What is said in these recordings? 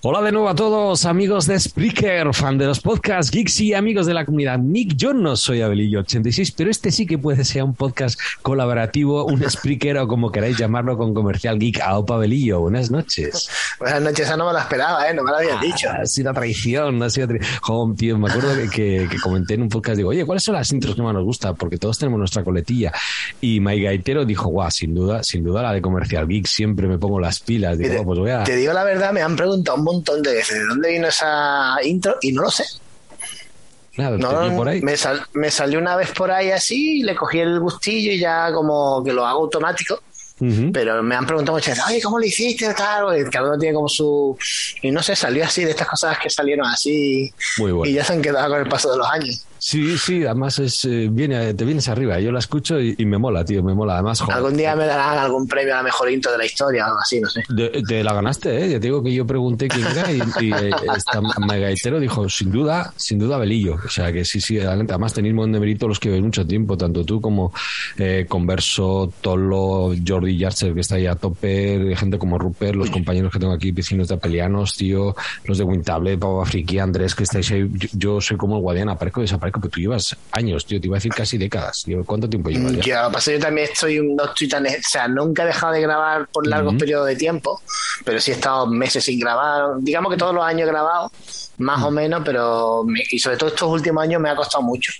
Hola de nuevo a todos, amigos de Spreaker, fan de los podcasts geeks y amigos de la comunidad. Nick, yo no soy Abelillo86, pero este sí que puede ser un podcast colaborativo, un Spreaker o como queráis llamarlo con Comercial Geek. A Opa Abelillo, buenas noches. Buenas noches, esa no me la esperaba, ¿eh? No me la habías dicho. Ha sido traición, ha sido traición. Joder, tío, me acuerdo que, que, comenté en un podcast, digo, oye, ¿cuáles son las intros que más nos gusta? Porque todos tenemos nuestra coletilla. Y Mike Gaitero dijo, guau, sin duda, sin duda la de Comercial Geek, siempre me pongo las pilas. Digo, te, pues voy a... te digo la verdad, me han preguntado un montón de veces de dónde vino esa intro y no lo sé. Claro, No, por ahí. Me, sal- me salió una vez por ahí así, le cogí el gustillo y ya como que lo hago automático. Pero me han preguntado muchas veces, oye, ¿cómo lo hiciste? Tal, porque cada uno tiene como su... Y no sé, salió así de estas cosas que salieron así Muy bueno. y ya se han quedado con el paso de los años. Sí, sí, además es, eh, viene, te vienes arriba. Yo la escucho y, y me mola, tío, me mola. Además, joder, Algún día me darán algún premio a la mejor intro de la historia o algo así, no sé. de- te la ganaste, ¿eh? Ya te digo que yo pregunté quién era y, y, eh, esta Megaitero dijo, sin duda, sin duda Belillo. O sea que sí, sí, adelante. Además tenéis buen de mérito los que ven mucho tiempo, tanto tú como eh, Converso, Tolo, Jordi Yarcher, que está ahí a tope, gente como Rupert, los compañeros que tengo aquí, vecinos de Apelianos, tío, los de Wintable, Pau Afriqui, Andrés, que estáis ahí. Yo, yo soy como el guardián, aparezco y desaparezco, pero tú llevas años, tío, te iba a decir casi décadas. Tío, ¿Cuánto tiempo llevas ya? Yo, que pasa es que yo también estoy, no estoy tan, o sea, nunca he dejado de grabar por largos periodos de tiempo, pero sí he estado meses sin grabar. Digamos que todos los años he grabado, más o menos, pero me- y sobre todo estos últimos años me ha costado mucho.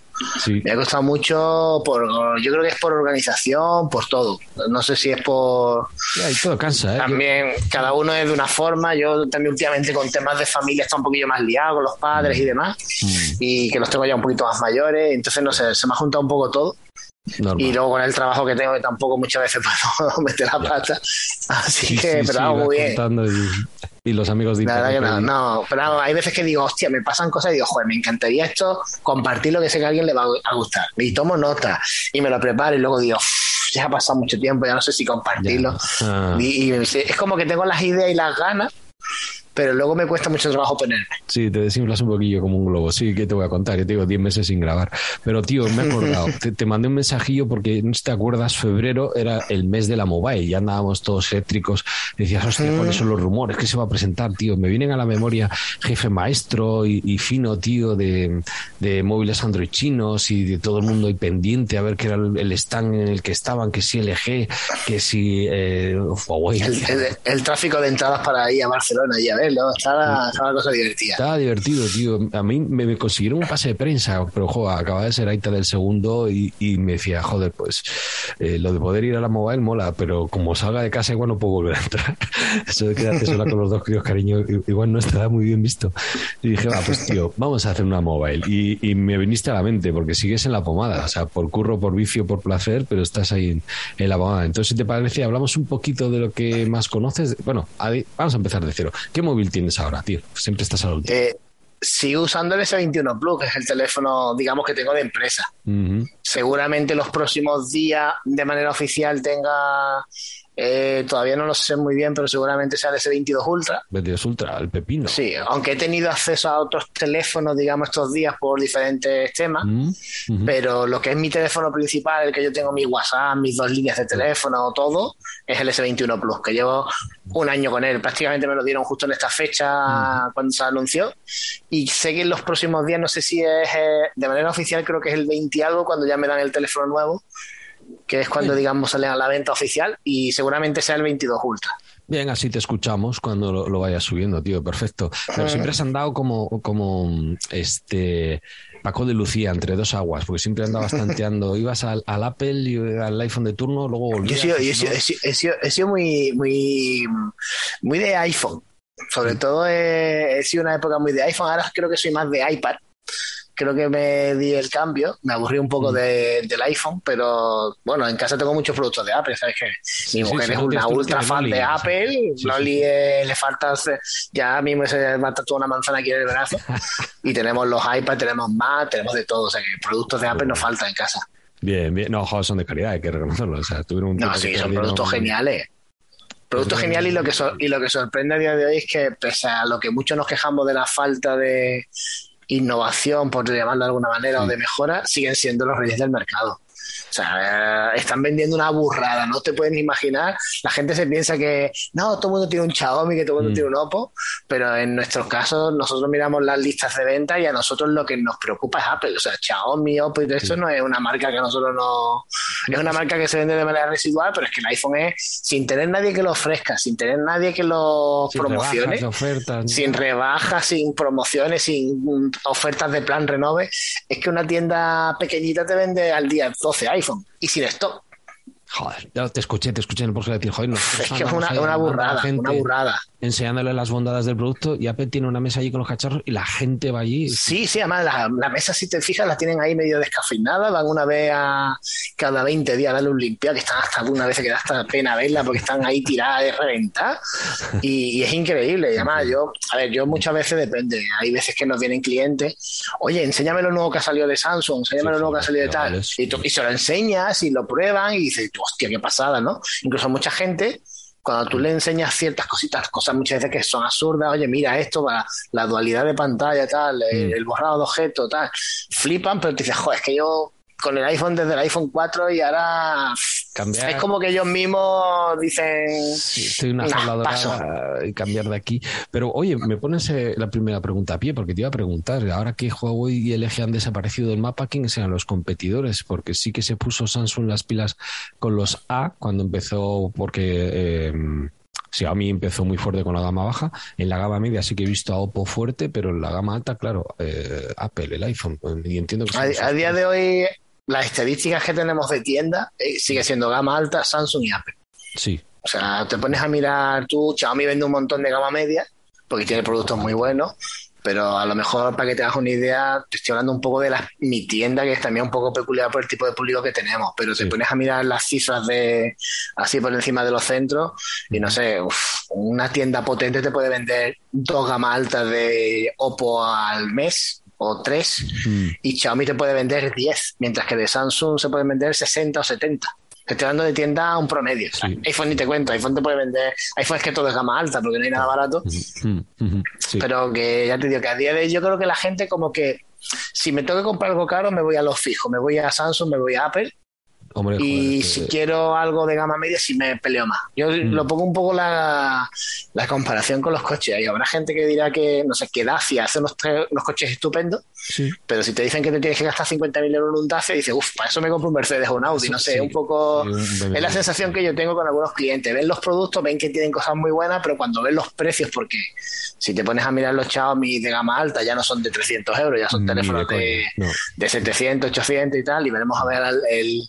Sí. Me ha costado mucho por, yo creo que es por organización, por todo. No sé si es por y todo cansa, ¿eh? también cada uno es de una forma. Yo también últimamente con temas de familia está un poquillo más liado con los padres y demás, y que los tengo ya un poquito más mayores. Entonces no sé, se me ha juntado un poco todo. Normal. Y luego con el trabajo que tengo, que tampoco muchas veces puedo meter la pata. Así Sí, que, sí, pero hago muy bien. Y, y los amigos de La verdad que no, no, pero hay veces que digo, hostia, me pasan cosas y digo, joder, me encantaría esto, compartirlo que sé que a alguien le va a gustar. Y tomo nota y me lo preparo y luego digo, "Uf, ya ha pasado mucho tiempo, ya no sé si compartirlo. Ah. Y, y es como que tengo las ideas y las ganas, pero luego me cuesta mucho trabajo ponerme. Sí, te desinflas un poquillo como un globo. Sí, que te voy a contar? Yo te digo 10 meses sin grabar. Pero, tío, me he acordado. te, te mandé un mensajillo porque, no sé si te acuerdas, febrero era el mes de la mobile. Ya andábamos todos eléctricos. Decías, hostia, ¿cuáles son los rumores? ¿Qué se va a presentar, tío? Me vienen a la memoria jefe maestro y, y fino, tío, de, de móviles Android chinos y de todo el mundo ahí pendiente a ver qué era el, el stand en el que estaban, que si LG, que si eh, Huawei. El, el- el tráfico de entradas para ir a Barcelona y a verlo, estaba, estaba cosa divertida. Estaba divertido, tío. A mí me, me consiguieron un pase de prensa, pero jo, acababa de ser Aita del segundo y, y me decía, joder, pues eh, lo de poder ir a la mobile mola, pero como salga de casa igual no puedo volver a entrar. Eso de quedarte sola con los dos críos, cariño, igual no estará muy bien visto. Y dije, va, pues tío, vamos a hacer una mobile. Y, y me viniste a la mente, porque sigues en la pomada, o sea, por curro, por vicio, por placer, pero estás ahí en, en la pomada. Entonces, si te parece, hablamos un poquito de lo que más conoces. Bueno, vamos a empezar de cero. ¿Qué móvil tienes ahora, tío? Siempre estás a la última. Eh, sigo usando el S21 Plus, que es el teléfono, digamos, que tengo de empresa. Seguramente los próximos días, de manera oficial, tenga. Eh, todavía no lo sé muy bien, pero seguramente sea el S22 Ultra. 22 Ultra, el pepino. Sí, aunque he tenido acceso a otros teléfonos, digamos, estos días por diferentes temas. Mm. Pero lo que es mi teléfono principal, el que yo tengo mi WhatsApp, mis dos líneas de teléfono, todo, es el S21 Plus, que llevo un año con él. Prácticamente me lo dieron justo en esta fecha cuando se anunció. Y sé que en los próximos días, no sé si es eh, de manera oficial, creo que es el 20 y algo, cuando ya me dan el teléfono nuevo, que es cuando, digamos, salen a la venta oficial, y seguramente sea el 22 Ultra. Bien, así te escuchamos cuando lo, lo vayas subiendo, tío, perfecto. Pero siempre has andado como, como este Paco de Lucía entre dos aguas, porque siempre andabas tanteando, ibas al, al Apple y al iPhone de turno, luego Yo he volvías. sido, yo he ¿no? sido- he sido- he sido- he sido muy, muy, muy de iPhone. Sobre todo he, he sido una época muy de iPhone. Ahora creo que soy más de iPad. Creo que me di el cambio, me aburrí un poco mm. del iPhone, pero bueno, en casa tengo muchos productos de Apple, ¿sabes qué? Mi mujer es una ultra fan de Apple, Loli le falta, ya a me se mata toda una manzana aquí en el brazo, y tenemos los iPads, tenemos Mac, tenemos de todo, o sea que productos de Apple nos faltan en casa. Bien, bien, no, son de calidad, hay que reconocerlo, o sea, tuvieron un No, sí, son productos geniales. Producto genial y lo, que y lo que sorprende a día de hoy es que, pese a lo que muchos nos quejamos de la falta de innovación, por llamarlo de alguna manera, o de mejora, siguen siendo los reyes del mercado. O sea, están vendiendo una burrada, no te pueden imaginar. La gente se piensa que no, todo el mundo tiene un Xiaomi, que todo el mundo mm. tiene un Oppo, pero en nuestros casos nosotros miramos las listas de venta y a nosotros lo que nos preocupa es Apple. O sea, Xiaomi, Oppo y todo esto no es una marca que a nosotros no... Es una marca que se vende de manera residual, pero es que el iPhone es sin tener nadie que lo ofrezca, sin tener nadie que lo promocione, sin rebajas, sin promociones, sin ofertas de plan renove. Es que una tienda pequeñita te vende al día 12 iPhone y sin stock. Joder, te escuché, te escuché en el post decir, joder, no, es que es una, una burrada, una burrada. Enseñándole las bondades del producto y Apple tiene una mesa allí con los cacharros y la gente va allí. Sí, sí, además la, la mesa, si te fijas, la tienen ahí medio descafeinada, van una vez a cada 20 días a darle un limpiado, que están hasta una vez que da hasta pena verla porque están ahí tiradas de reventar y, es increíble. Y además, yo, a ver, yo muchas veces depende, hay veces que nos vienen clientes, oye, enséñame lo nuevo que ha salido de Samsung, enséñame lo nuevo que ha salido de tal, y, y se lo enseñas y lo prueban y dices, hostia, qué pasada, ¿no? Incluso mucha gente, cuando tú le enseñas ciertas cositas, cosas muchas veces que son absurdas, oye, mira esto, la dualidad de pantalla, tal, el, mm. el borrado de objetos, tal, flipan, pero te dices, joder, es que yo con el iPhone desde el iPhone 4 y ahora es como que ellos mismos dicen sí, estoy una y cambiar de aquí pero oye me pones eh, la primera pregunta a pie porque te iba a preguntar ahora que Huawei y LG han desaparecido del mapa quiénes sean los competidores porque sí que se puso Samsung las pilas con los A cuando empezó porque eh, Xiaomi empezó muy fuerte con la gama baja. En la gama media sí que he visto a Oppo fuerte, pero en la gama alta, claro, eh, Apple, el iPhone. Y entiendo que a, día de hoy las estadísticas que tenemos de tienda eh, sigue siendo gama alta, Samsung y Apple. Sí. O sea, te pones a mirar tú, Xiaomi vende un montón de gama media, porque tiene productos muy buenos, pero a lo mejor para que te hagas una idea, te estoy hablando un poco de la, mi tienda, que es también un poco peculiar por el tipo de público que tenemos, pero te pones a mirar las cifras de así por encima de los centros y no sé, una tienda potente te puede vender dos gamas altas de Oppo al mes o 3 mm. y Xiaomi te puede vender 10, mientras que de Samsung se pueden vender 60 o 70. Estoy hablando de tienda a un promedio. iPhone ni te cuento, iPhone te puede vender. iPhone es que todo es gama alta porque no hay nada barato. Pero que ya te digo que a día de hoy yo creo que la gente, como que si me tengo que comprar algo caro, me voy a los fijos. Me voy a Samsung, me voy a Apple y si quiero algo de gama media, sí me peleo más. Yo mm. lo pongo un poco la, la, comparación con los coches. Y habrá gente que dirá que, no sé, que Dacia hace unos, unos coches estupendos, pero si te dicen que te tienes que gastar 50.000 euros en un Dacia, dices, uff, para eso me compro un Mercedes o un Audi. No sé, un poco. es la sensación que yo tengo con algunos clientes. Ven los productos, ven que tienen cosas muy buenas, pero cuando ven los precios, porque si te pones a mirar los Xiaomi de gama alta, ya no son de 300 euros, ya son teléfonos de, de, 700, 800 y tal, y veremos a ver el el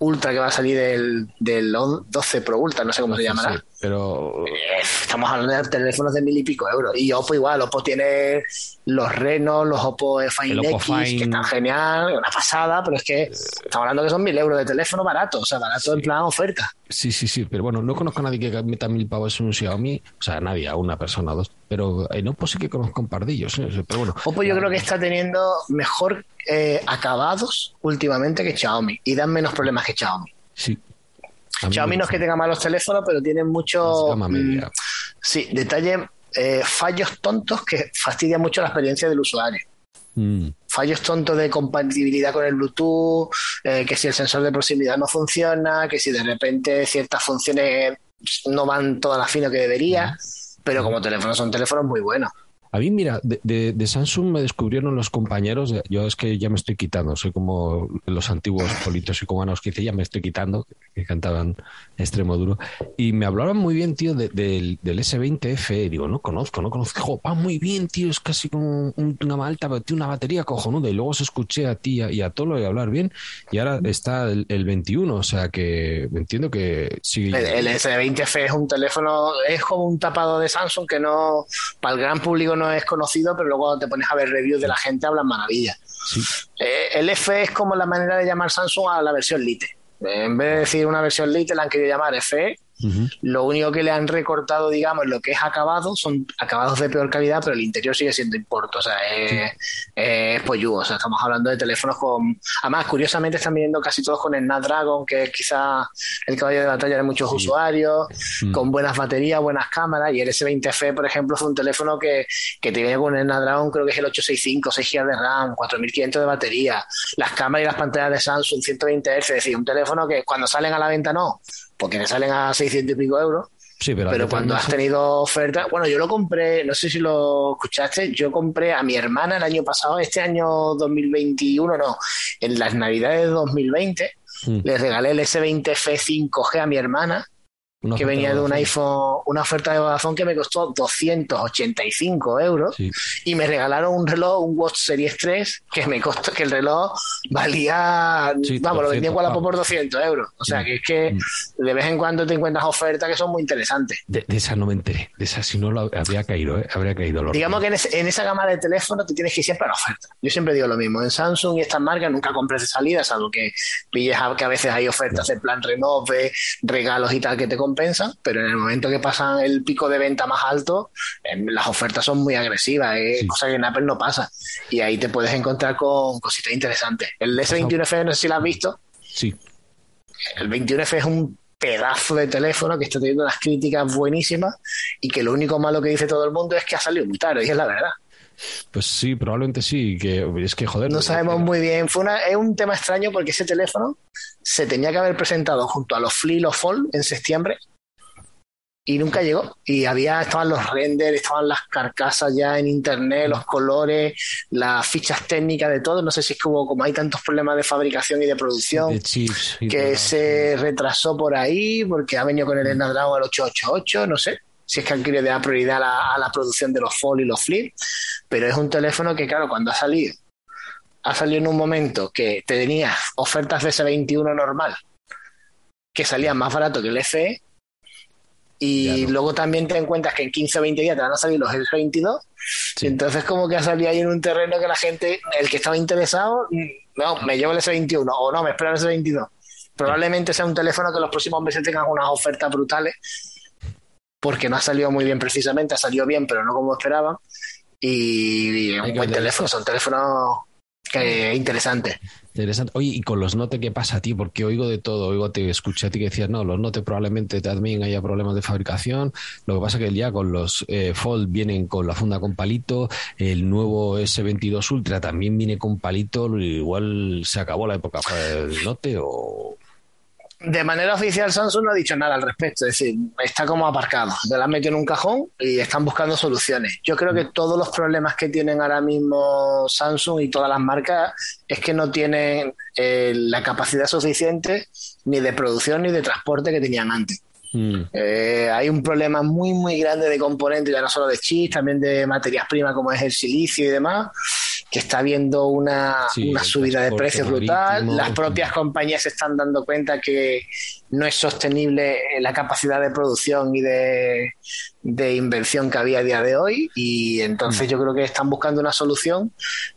Ultra que va a salir del, del 12 Pro Ultra, no sé cómo se llamará. pero eh, estamos hablando de teléfonos de mil y pico euros. Y Oppo igual, Oppo tiene los Reno, los Oppo Fine X, que están genial, una pasada, pero es que estamos hablando que son mil euros de teléfono barato, o sea, barato en plan oferta. Sí, sí, sí, pero bueno, no conozco a nadie que meta mil pavos en un Xiaomi, o sea, nadie, a una persona dos, pero en Oppo sí que conozco un pardillos, ¿eh? pero bueno. Oppo yo creo que está teniendo mejor eh, acabados últimamente que Xiaomi y dan menos problemas que Xiaomi. Sí. Xiaomi no es que tenga malos teléfonos, pero tienen mucho. Mm, sí, detalle, eh, fallos tontos que fastidian mucho la experiencia del usuario. Mm. Fallos tontos de compatibilidad con el Bluetooth, eh, que si el sensor de proximidad no funciona, que si de repente ciertas funciones no van todas las fino que debería, pero como teléfonos son teléfonos muy buenos. A mí, mira, de, de, Samsung me descubrieron los compañeros, yo es que ya me estoy quitando, soy como los antiguos politos y cubanos que hice, ya me estoy quitando, que cantaban extremo duro, y me hablaron muy bien, tío, del, del S20F, digo, no conozco, no conozco, va muy bien, tío, es casi como una malta, pero tiene una batería cojonuda, y luego se escuché a ti y a Tolo y hablar bien, y ahora está el, 21, o sea que entiendo que sí. El, el S20F es un teléfono, es como un tapado de Samsung que no, para el gran público no no es conocido, pero luego te pones a ver reviews de la gente, hablan maravillas. Eh, el F es como la manera de llamar Samsung a la versión Lite. En vez de decir una versión Lite, la han querido llamar FE lo único que le han recortado, digamos, lo que es acabado, son acabados de peor calidad, pero el interior sigue siendo importo, o sea, es, es O sea, estamos hablando de teléfonos con. Además, curiosamente están viniendo casi todos con el Snapdragon, que es quizá el caballo de batalla de muchos usuarios, mm. con buenas baterías, buenas cámaras. Y el S20F, por ejemplo, fue un teléfono que, que te viene con el Snapdragon, creo que es el 865, 6 GB de RAM, 4500 de batería, las cámaras y las pantallas de Samsung, 120 Hz, es decir, un teléfono que cuando salen a la venta no, porque me salen a 600 y pico euros. Sí, pero, pero cuando has tenido oferta, bueno, yo lo compré, no sé si lo escuchaste, yo compré a mi hermana el año pasado, este año 2021, no, en las navidades de 2020, mm. le regalé el S20F 5G a mi hermana que venía de un iPhone, una oferta de Vodafone que me costó 285 euros y me regalaron un reloj, un Watch Series 3, que me costó, que el reloj valía, vamos, lo vendía en por 200 euros. O sea, mm. que es que mm. de vez en cuando te encuentras ofertas que son muy interesantes. De, esa no me enteré, de esa si no lo habría caído, ¿eh? habría caído. Digamos que en, esa gama de teléfonos te tienes que ir siempre a la oferta. Yo siempre digo lo mismo, en Samsung y estas marcas nunca compres de salida, salvo que pilles que a veces hay ofertas en plan renove, regalos y tal que te compras compensa, pero en el momento que pasan el pico de venta más alto, em, las ofertas son muy agresivas, ¿eh? cosa que en Apple no pasa. Y ahí te puedes encontrar con cositas interesantes. El S21F, no sé si lo has visto. Sí. El 21F es un pedazo de teléfono que está teniendo unas críticas buenísimas y que lo único malo que dice todo el mundo es que ha salido muy tarde, y es la verdad. Pues sí, probablemente sí, que es que joder. No sabemos muy bien. Fue una, es un tema extraño porque ese teléfono se tenía que haber presentado junto a los Flea y los Fold en septiembre y nunca llegó. Y había, estaban los renders, estaban las carcasas ya en internet, los colores, las fichas técnicas de todo. No sé si es que hubo, como hay tantos problemas de fabricación y de producción, que se retrasó por ahí, porque ha venido con el Snapdragon al 888, no sé. Si es que han querido dar prioridad a la, producción de los Fold y los Flip, pero es un teléfono que, claro, cuando ha salido, ha salido en un momento que te tenía ofertas de S21 normal, que salían más barato que el FE, y luego también te encuentras que en 15 o 20 días te van a salir los S22. Y entonces como que ha salido ahí en un terreno que la gente, el que estaba interesado, mm, no, me llevo el S21 o no, me espero el S22. Probablemente sea un teléfono que los próximos meses tengan unas ofertas brutales porque no ha salido muy bien precisamente, ha salido bien pero no como esperaban. Y, un buen teléfono, son teléfonos que interesantes. Interesante. Oye, ¿y con los Note qué pasa a ti? Porque oigo de todo. Oigo, te escuché a ti que decías, no, los Note probablemente también haya problemas de fabricación. Lo que pasa es que ya con los eh, Fold vienen con la funda con palito. El nuevo S22 Ultra también viene con palito. Igual se acabó la época del Note o de manera oficial Samsung no ha dicho nada al respecto, es decir, está como aparcado, te la han metido en un cajón y están buscando soluciones. Yo creo que todos los problemas que tienen ahora mismo Samsung y todas las marcas es que no tienen eh, la capacidad suficiente ni de producción ni de transporte que tenían antes. Mm. Eh, hay un problema muy, muy grande de componentes, ya no solo de chips, también de materias primas como es el silicio y demás, que está habiendo una, una subida de precios brutal. Las propias compañías se están dando cuenta que no es sostenible la capacidad de producción y de, de invención que había a día de hoy y entonces mm. yo creo que están buscando una solución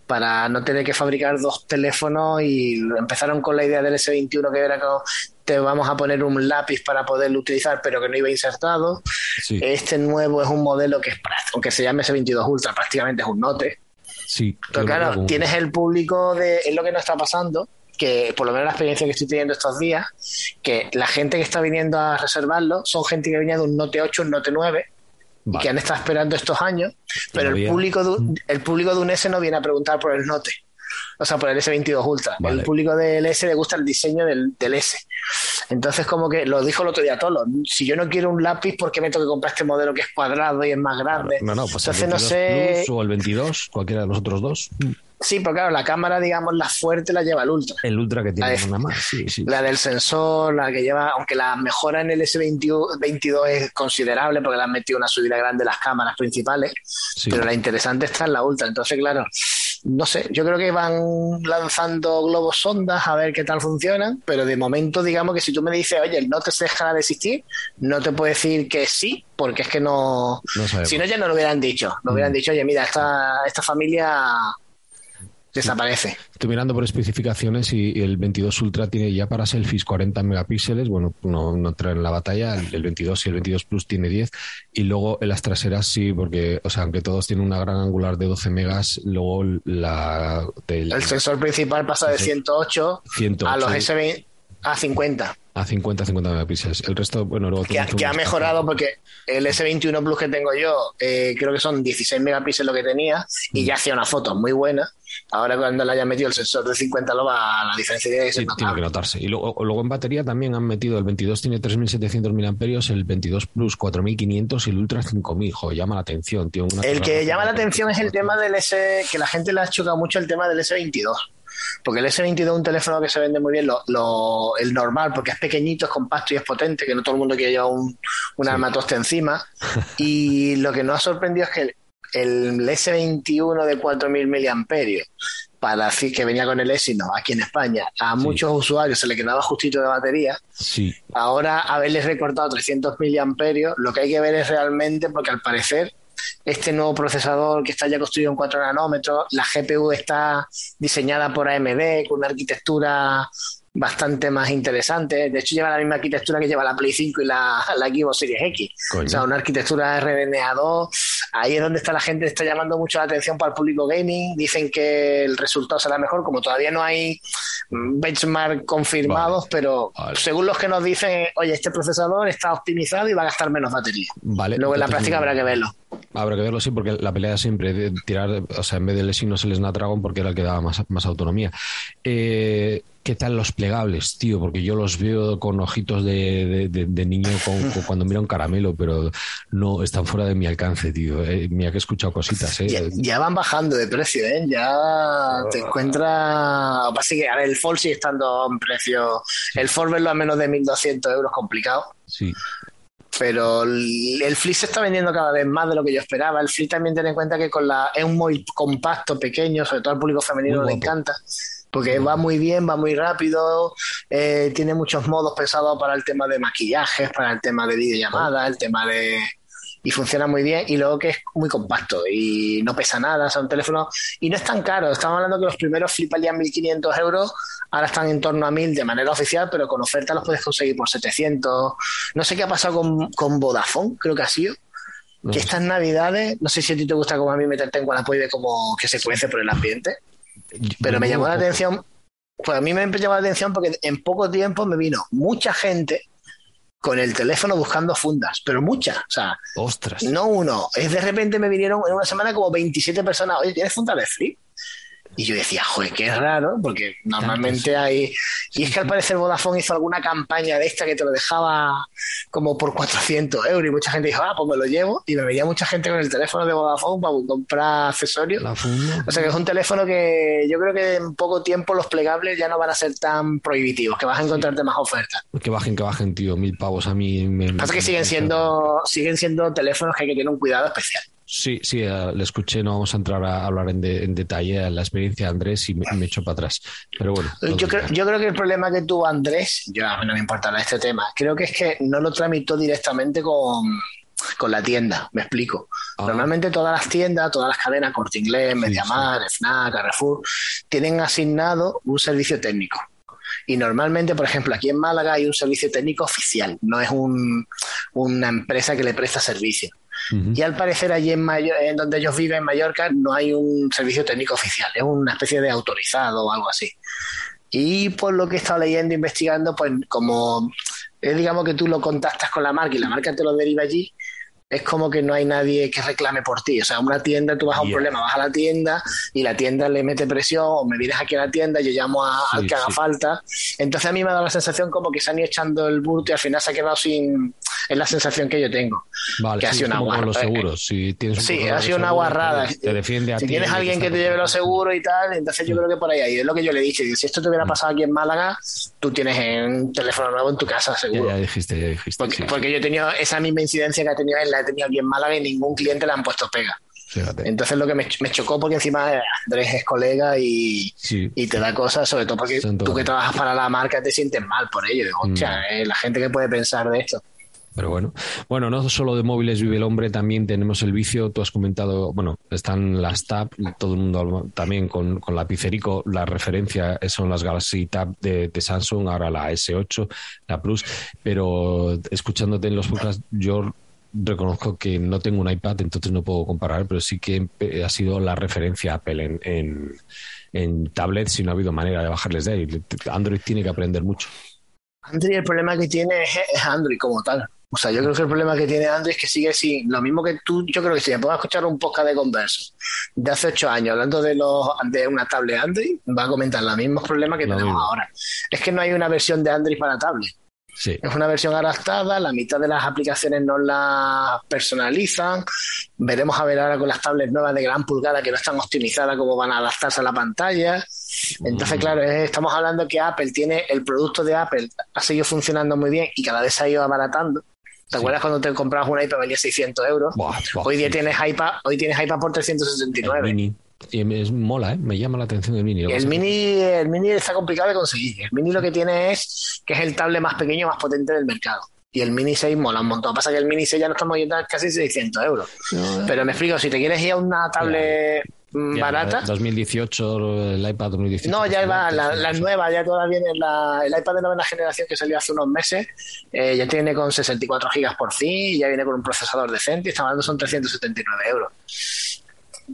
para no tener que fabricar dos teléfonos y empezaron con la idea del S21 que era que te vamos a poner un lápiz para poderlo utilizar pero que no iba insertado. Este nuevo es un modelo que es, aunque se llame S22 Ultra, prácticamente es un note. Sí. Pero claro, tienes el público de... Es lo que no está pasando, que por lo menos la experiencia que estoy teniendo estos días, que la gente que está viniendo a reservarlo son gente que venía de un Note 8, un Note 9, y que han estado esperando estos años, pero el público, de, mm. el público de un S no viene a preguntar por el Note, o sea, por el S22 Ultra. El público del S le gusta el diseño del, del, S. Entonces, como que lo dijo el otro día Tolo, si yo no quiero un lápiz, ¿por qué me tengo que comprar este modelo que es cuadrado y es más grande? No, no, pues Entonces, no sé... o el 22, cualquiera de los otros dos. Sí, pero claro, la cámara, digamos, la fuerte la lleva el Ultra. El Ultra que tiene una más, sí, sí. La del sensor, la que lleva, aunque la mejora en el S22 es considerable porque le han metido una subida grande las cámaras principales, pero la interesante está en la Ultra. Entonces, claro, no sé, yo creo que van lanzando globos sondas a ver qué tal funcionan, pero de momento digamos que si tú me dices, oye, el Note se dejará de existir, no te puedo decir que sí, porque es que no... si no, ya no lo hubieran dicho. No hubieran mm. dicho, oye, mira, esta, esta familia desaparece. Estoy mirando por especificaciones y, el 22 Ultra tiene ya para selfies 40 megapíxeles, bueno, no, no en la batalla, el, 22 y el 22 Plus tiene 10 y luego en las traseras sí, porque, o sea, aunque todos tienen una gran angular de 12 megas, luego la... el sensor principal pasa de 108, 108. a los S20 a 50. A 50, 50 megapíxeles. El resto, bueno, luego... Que, ha mejorado porque el S21 Plus que tengo yo, eh, creo que son 16 megapíxeles lo que tenía y mm. ya hacía una foto muy buena. Ahora cuando le haya metido el sensor de 50 lo va, la diferencia que ser Tiene que notarse. Y luego, luego, en batería también han metido el 22 tiene 3700 mAh, el 22 Plus 4500 y el Ultra 5000. Joder, llama la atención, tío. el que llama la atención es el tema del S, que la gente le ha chocado mucho el tema del S22 porque el S22 es un teléfono que se vende muy bien, lo, el normal, porque es pequeñito, es compacto y es potente, que no todo el mundo quiere llevar un, un armatoste encima. y lo que nos ha sorprendido es que el, S21 de 4.000 miliamperios, para decir que venía con el Exynos aquí en España, a muchos usuarios se le quedaba justito de batería. Sí. Ahora haberles recortado 300 miliamperios, lo que hay que ver es realmente, porque al parecer este nuevo procesador que está ya construido en 4 nanómetros, la GPU está diseñada por AMD con una arquitectura bastante más interesante. De hecho, lleva la misma arquitectura que lleva la Play 5 y la, la Xbox Series X. O sea, una arquitectura RDNA2. Ahí es donde está la gente, está llamando mucho la atención para el público gaming. Dicen que el resultado será mejor, como todavía no hay benchmark confirmados, pero según los que nos dicen, oye, este procesador está optimizado y va a gastar menos batería. Vale, Luego en la práctica habrá que verlo. Habrá que verlo, sí, porque la pelea siempre de tirar, o sea, en vez del no se les Snapdragon porque era el que daba más, más autonomía. Eh, ¿Qué tal los plegables, tío? Porque yo los veo con ojitos de, niño cuando mira un caramelo, pero no están fuera de mi alcance, tío. Eh, mira que he escuchado cositas, ¿eh? Ya, van bajando de precio, ¿eh? Ya te encuentras... Así que, a ver, el Fold sigue estando en precio... El Fold verlo a menos de 1.200 euros complicado. Sí pero el Flip se está vendiendo cada vez más de lo que yo esperaba. El Flip también tiene en cuenta que con la es un muy compacto, pequeño, sobre todo al público femenino le encanta porque va muy bien, va muy rápido, eh, tiene muchos modos pensados para el tema de maquillajes, para el tema de videollamadas, el tema de... Y funciona muy bien y luego que es muy compacto y no pesa nada, es un teléfono y no es tan caro. Estamos hablando que los primeros flip valían 1.500 euros, ahora están en torno a 1.000 de manera oficial, pero con oferta los puedes conseguir por 700. No sé qué ha pasado con, con Vodafone, creo que ha sido. Que estas navidades, no sé si a ti te gusta como a mí meterte en Wallapop y como que se cuece por el ambiente. Pero me llamó la atención, pues a mí me llamó la atención porque en poco tiempo me vino mucha gente con el teléfono buscando fundas, pero muchas, o sea, Ostras. no uno, es de repente me vinieron en una semana como 27 personas, oye, ¿tienes funda de flip? Y yo decía, joder, qué raro, porque normalmente hay. Y es que al parecer Vodafone hizo alguna campaña de esta que te lo dejaba como por 400 euros y mucha gente dijo, ah, pues me lo llevo. Y me veía mucha gente con el teléfono de Vodafone para comprar accesorios. o sea que es un teléfono que yo creo que en poco tiempo los plegables ya no van a ser tan prohibitivos, que vas a encontrarte más ofertas. Que bajen, que bajen, tío, mil pavos a mí. Me, Pasa que siguen siendo, siguen siendo teléfonos que hay que tener un cuidado especial. Sí, sí, eh, le escuché, no vamos a entrar a hablar en, detalle a la experiencia de Andrés y me, echo para atrás. Pero bueno. Yo creo, yo creo, que el problema que tuvo Andrés, yo a mí no me importa este tema, creo que es que no lo tramitó directamente con, la tienda, me explico. Ah. Normalmente todas las tiendas, todas las cadenas, Corte Inglés, Mediamar, FNAC, Carrefour, tienen asignado un servicio técnico. Y normalmente, por ejemplo, aquí en Málaga hay un servicio técnico oficial, no es una empresa que le presta servicio. Y al parecer allí en, en donde ellos viven, en Mallorca, no hay un servicio técnico oficial, es una especie de autorizado o algo así. Y por lo que he estado leyendo, investigando, pues como es digamos que tú lo contactas con la marca y la marca te lo deriva allí, es como que no hay nadie que reclame por ti. O sea, una tienda, tú vas a un problema, vas a la tienda y la tienda le mete presión o me vienes aquí a la tienda, yo llamo a, al que haga falta. Entonces a mí me ha dado la sensación como que se han ido echando el bulto y al final se ha quedado sin... Es la sensación que yo tengo. Vale, que ha sido una guarrada. los seguros. Si tienes sí, ha sido una guarrada. Te, defiende a si tienes alguien que te lleve los seguros y tal, entonces yo creo que por ahí, ahí es lo que yo le dicho. Si esto te hubiera pasado aquí en Málaga, tú tienes un teléfono nuevo en tu casa, seguro. Ya, dijiste, ya dijiste. Porque, porque yo he tenido esa misma incidencia que ha tenido él la he tenido aquí en Málaga y ningún cliente le han puesto pega. Entonces lo que me, chocó porque encima Andrés es colega y, y te da cosas, sobre todo porque tú que trabajas para la marca te sientes mal por ello. Digo, mm. eh, la gente que puede pensar de esto. Pero bueno, bueno, no solo de móviles vive el hombre, también tenemos el vicio. Tú has comentado, bueno, están las Tab, todo el mundo también con, con la Picerico, la referencia son las Galaxy Tab de, Samsung, ahora la S8, la Plus. Pero escuchándote en los podcasts, yo reconozco que no tengo un iPad, entonces no puedo comparar, pero sí que ha sido la referencia Apple en, en, en tablets y no ha habido manera de bajarles de ahí. Android tiene que aprender mucho. Android, el problema que tiene es Android como tal. O sea, yo creo que el problema que tiene Android es que sigue sin lo mismo que tú. Yo creo que si me puedo escuchar un podcast de Converso de hace ocho años hablando de los de una tablet Android, va a comentar los mismos problemas que tenemos ahora. Es que no hay una versión de Android para tablet. Es una versión adaptada, la mitad de las aplicaciones no la personalizan. Veremos a ver ahora con las tablets nuevas de gran pulgada que no están optimizadas cómo van a adaptarse a la pantalla. Entonces, mm. claro, estamos hablando que Apple tiene el producto de Apple, ha seguido funcionando muy bien y cada vez se ha ido abaratando. ¿Te acuerdas cuando te comprabas un iPad valía 600 euros? hoy día tienes iPad, hoy tienes iPad por 369. Y es mola, ¿eh? me llama la atención el mini. El mini, el mini está complicado de conseguir. El mini lo que tiene es que es el tablet más pequeño, más potente del mercado. Y el Mini 6 mola un montón. Pasa que el Mini 6 ya no estamos yendo a casi 600 euros. Pero me explico, si te quieres ir a una tablet barata. 2018, el iPad 2018. No, ya va, la, nueva, ya todavía viene la, el iPad de novena generación que salió hace unos meses, eh, ya tiene con 64 gigas por fin, ya viene con un procesador decente y estamos hablando son 379 euros.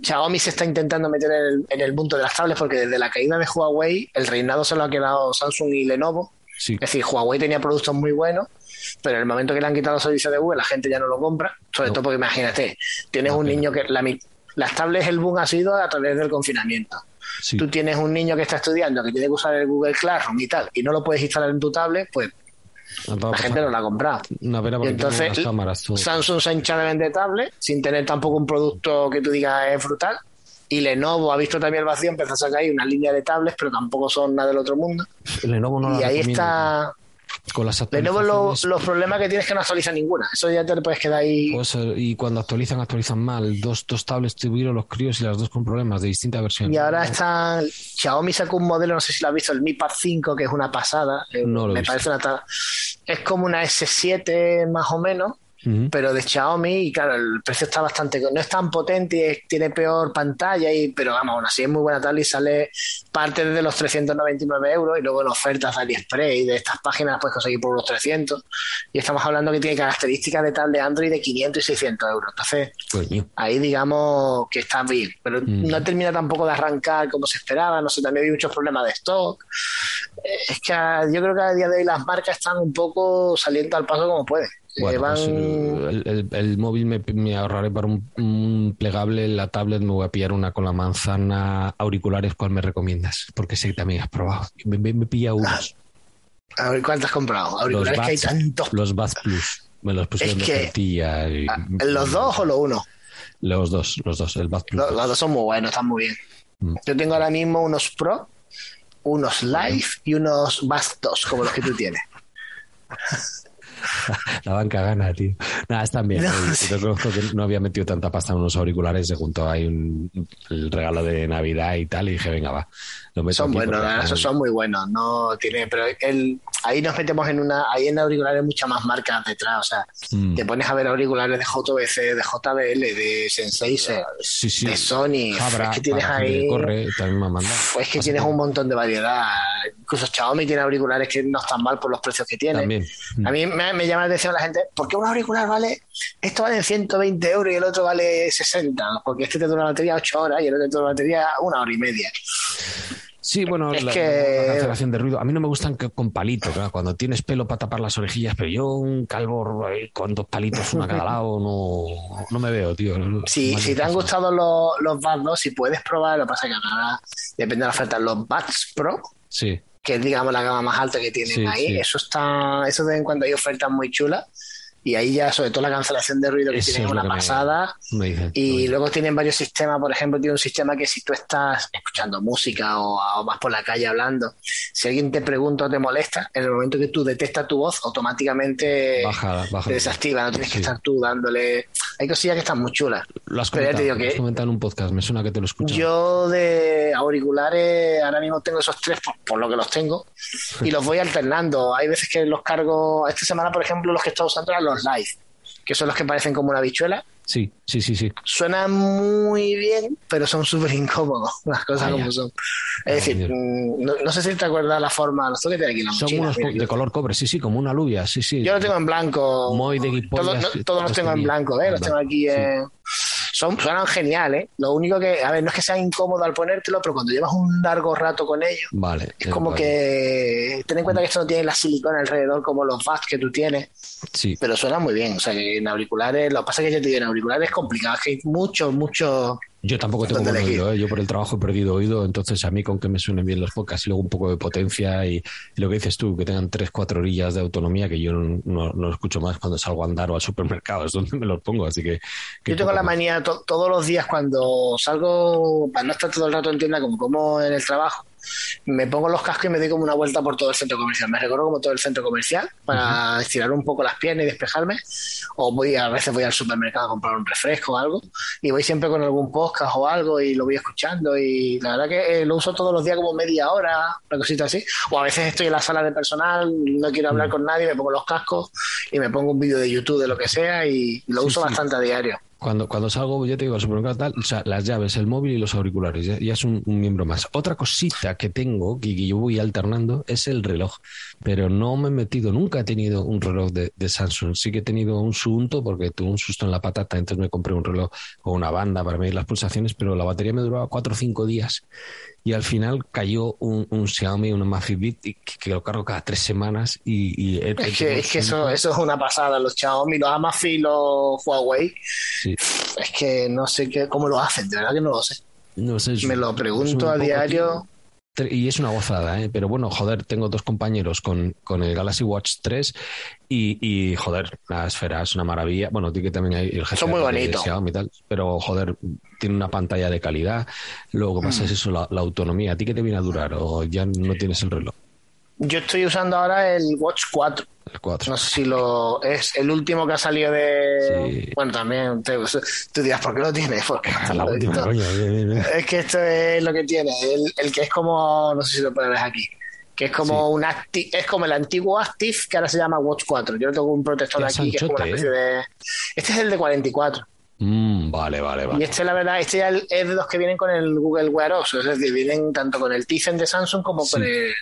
Xiaomi se está intentando meter en el, punto de las tablets porque desde la caída de Huawei el reinado se lo ha quedado Samsung y Lenovo. Es decir, Huawei tenía productos muy buenos, pero en el momento que le han quitado los servicios de Google la gente ya no lo compra, sobre todo porque imagínate, tienes un niño que la, las tablets el boom ha sido a través del confinamiento. Tú tienes un niño que está estudiando, que tiene que usar el Google Classroom y tal, y no lo puedes instalar en tu tablet, pues la gente no la ha comprado. y entonces Samsung se ha hinchado de vender tablets sin tener tampoco un producto que tú digas es brutal. Y Lenovo ha visto también el vacío, empezó a sacar ahí una línea de tablets, pero tampoco son nada del otro mundo. y ahí está con las los, problemas que tienes es que no actualizan ninguna. Eso ya te puedes quedar ahí. y cuando actualizan, actualizan mal. Dos, dos tablets tuvieron los críos y las dos con problemas de distinta versión. Y ahora está. Xiaomi sacó un modelo, no sé si lo has visto, el Mi Pad 5, que es una pasada. No lo Me parece una. Es como una S7 más o menos pero de Xiaomi, y claro, el precio está bastante, no es tan potente y tiene peor pantalla, y, pero vamos, aún así es muy buena tal y sale parte de los 399 euros y luego en ofertas de AliExpress y de estas páginas puedes conseguir por unos 300 y estamos hablando que tiene características de tal de Android de 500 y 600 euros. Entonces, ahí digamos que está bien, pero no termina tampoco de arrancar como se esperaba, no sé, también hay muchos problemas de stock. Es que yo creo que a día de hoy las marcas están un poco saliendo al paso como pueden. Bueno, pues, eh, el, móvil me, ahorraré para un, plegable, la tablet me voy a pillar una con la manzana, auriculares, ¿cuál me recomiendas? Porque sé que también has probado. Me, me, pilla unos. A ver, ¿cuántos has comprado? Auriculares que hay tantos. Los Bass Plus. Me los pusieron de tortilla. Ah, ¿Los dos o los uno? Los dos, los dos. El Plus. Los, dos son muy buenos, están muy bien. Mm. Yo tengo ahora mismo unos Pro, unos Live y unos Bass 2, como los que tú tienes. la banca gana, tío. Nada, están bien. No, conozco que no había metido tanta pasta en unos auriculares. Se juntó ahí un, el regalo de Navidad y tal. Y dije, venga, va. Son buenos, esos son muy buenos. No tiene, pero el, ahí nos metemos en una. Ahí en auriculares muchas más marcas detrás. O sea, mm. te pones a ver auriculares de JVC, de JBL, de Senseiser, de Sony. es que tienes ahí. Corre, es que tienes un montón de variedad. Incluso Xiaomi tiene auriculares que no están mal por los precios que tiene. A mí me, me, llama la atención la gente, ¿por qué un auricular vale? Esto vale 120 euros y el otro vale 60. Porque este te dura la batería 8 horas y el otro te dura la batería una hora y media. Sí, bueno, es la, que... cancelación de ruido. A mí no me gustan que, con palitos, cuando tienes pelo para tapar las orejillas, pero yo un calvo con dos palitos, uno a cada lado, no, no me veo, tío. Sí, si te han gustado los, los Buds si puedes probar, lo que pasa es que depende de la oferta, los Buds Pro. Sí. Que es, digamos, la gama más alta que tienen ahí. Eso está, eso de en cuando hay ofertas muy chulas y ahí ya sobre todo la cancelación de ruido que Eso tiene es una que me- pasada. Me dicen. Y luego tienen varios sistemas, por ejemplo, tiene un sistema que si tú estás escuchando música o, o vas por la calle hablando, si alguien te pregunta o te molesta, en el momento que tú detectas tu voz, automáticamente baja, baja. te desactiva, no tienes que Sí. estar tú dándole... Hay cosillas que están muy chulas. Lo has te comentado, digo lo has que- comentado en un podcast, me suena que te lo escuchas. Yo de auriculares ahora mismo tengo esos tres por, por lo que los tengo y los voy alternando. Hay veces que los cargo, esta semana por ejemplo los que estoy usando eran los live, que son los que parecen como una bichuela. Sí, sí, sí, sí. Suenan muy bien, pero son súper incómodos, las cosas Vaya. como son. Es decir, mm, no, no sé si te acuerdas la forma, los tengo que aquí la Son mochila, unos mira, de color cobre, sí, sí, como una alubia, sí, sí. Yo los tengo en blanco. Muy de Todos, no- todos los los tengo en blanco, ¿eh? Los tengo aquí. Sí. eh, Son, suenan geniales. Lo único que, a ver, no es que sea incómodo al ponértelo, pero cuando llevas un largo rato con ellos, Vale. es eh, como vale. que. Ten en cuenta que esto no tiene la silicona alrededor como los buds que tú tienes, Sí, pero suena muy bien. O sea, que en auriculares, lo que pasa es que yo te digo, en auriculares es complicado, es que hay mucho, mucho. Yo tampoco tengo ¿Dónde buen oído, ¿eh? yo por el trabajo he perdido oído, entonces a mí con que me suenen bien los podcasts y luego un poco de potencia y, y lo que dices tú, que tengan 3, 4 orillas de autonomía, que yo no, no, escucho más cuando salgo a andar o al supermercado, es donde me los pongo, así que... que Yo tengo la manía to- todos los días cuando salgo, para no estar todo el rato en tienda como como en el trabajo, me pongo los cascos y me doy como una vuelta por todo el centro comercial. Me recorro como todo el centro comercial para estirar un poco las piernas y despejarme. O voy a veces voy al supermercado a comprar un refresco o algo y voy siempre con algún podcast o algo y lo voy escuchando y la verdad que eh, lo uso todos los días como media hora, una cosita así. O a veces estoy en la sala de personal, no quiero hablar con nadie, me pongo los cascos y me pongo un vídeo de YouTube de lo que sea y lo Sí, uso sí. bastante a diario. Cuando, cuando salgo, yo te digo, al supermercado tal, o sea, las llaves, el móvil y los auriculares, ya, ya es un, un miembro más. Otra cosita que tengo, que, que yo voy alternando, es el reloj. Pero no me he metido, nunca he tenido un reloj de, de Samsung. Sí que he tenido un susto, porque tuve un susto en la patata, entonces me compré un reloj con una banda para medir las pulsaciones, pero la batería me duraba cuatro o cinco días. Y al final cayó un, un Xiaomi, un Amazfit, y que, que lo cargo cada tres semanas. Y, y he- Es que, es que eso, eso es una pasada. Los Xiaomi, los Amazfit, los Huawei, sí. es que no sé qué, cómo lo hacen, de verdad que no lo sé. No sé, es- Me lo pregunto un a diario. tío, Y es una gozada, ¿eh? Pero bueno, joder, tengo dos compañeros con, con el Galaxy Watch 3 y, y, joder, la esfera es una maravilla. Bueno, que también hay el Son muy bonitos. Pero joder, tiene una pantalla de calidad. Lo que Mm. pasa es eso, la, la autonomía. ¿A ti qué te viene a durar? ¿O ya no tienes el reloj? Yo estoy usando ahora el Watch 4. El 4. No sé si lo es el último que ha salido de. Sí. Bueno, también te- tú dirás, ¿por qué lo tienes? Porque Ah, la última, esto- coño. bien, bien, bien. es que esto es lo que tiene. El, el que es como, no sé si lo puedes ver aquí, que es como un acti es como el antiguo Active que ahora se llama Watch 4. Yo tengo un protector aquí que es como una especie de. Este es el de 44. Mm, vale, vale, Y vale. este, la verdad, este ya es de los que vienen con el Google Wear OS, es decir, vienen tanto con el Tizen de Samsung como Sí. con el-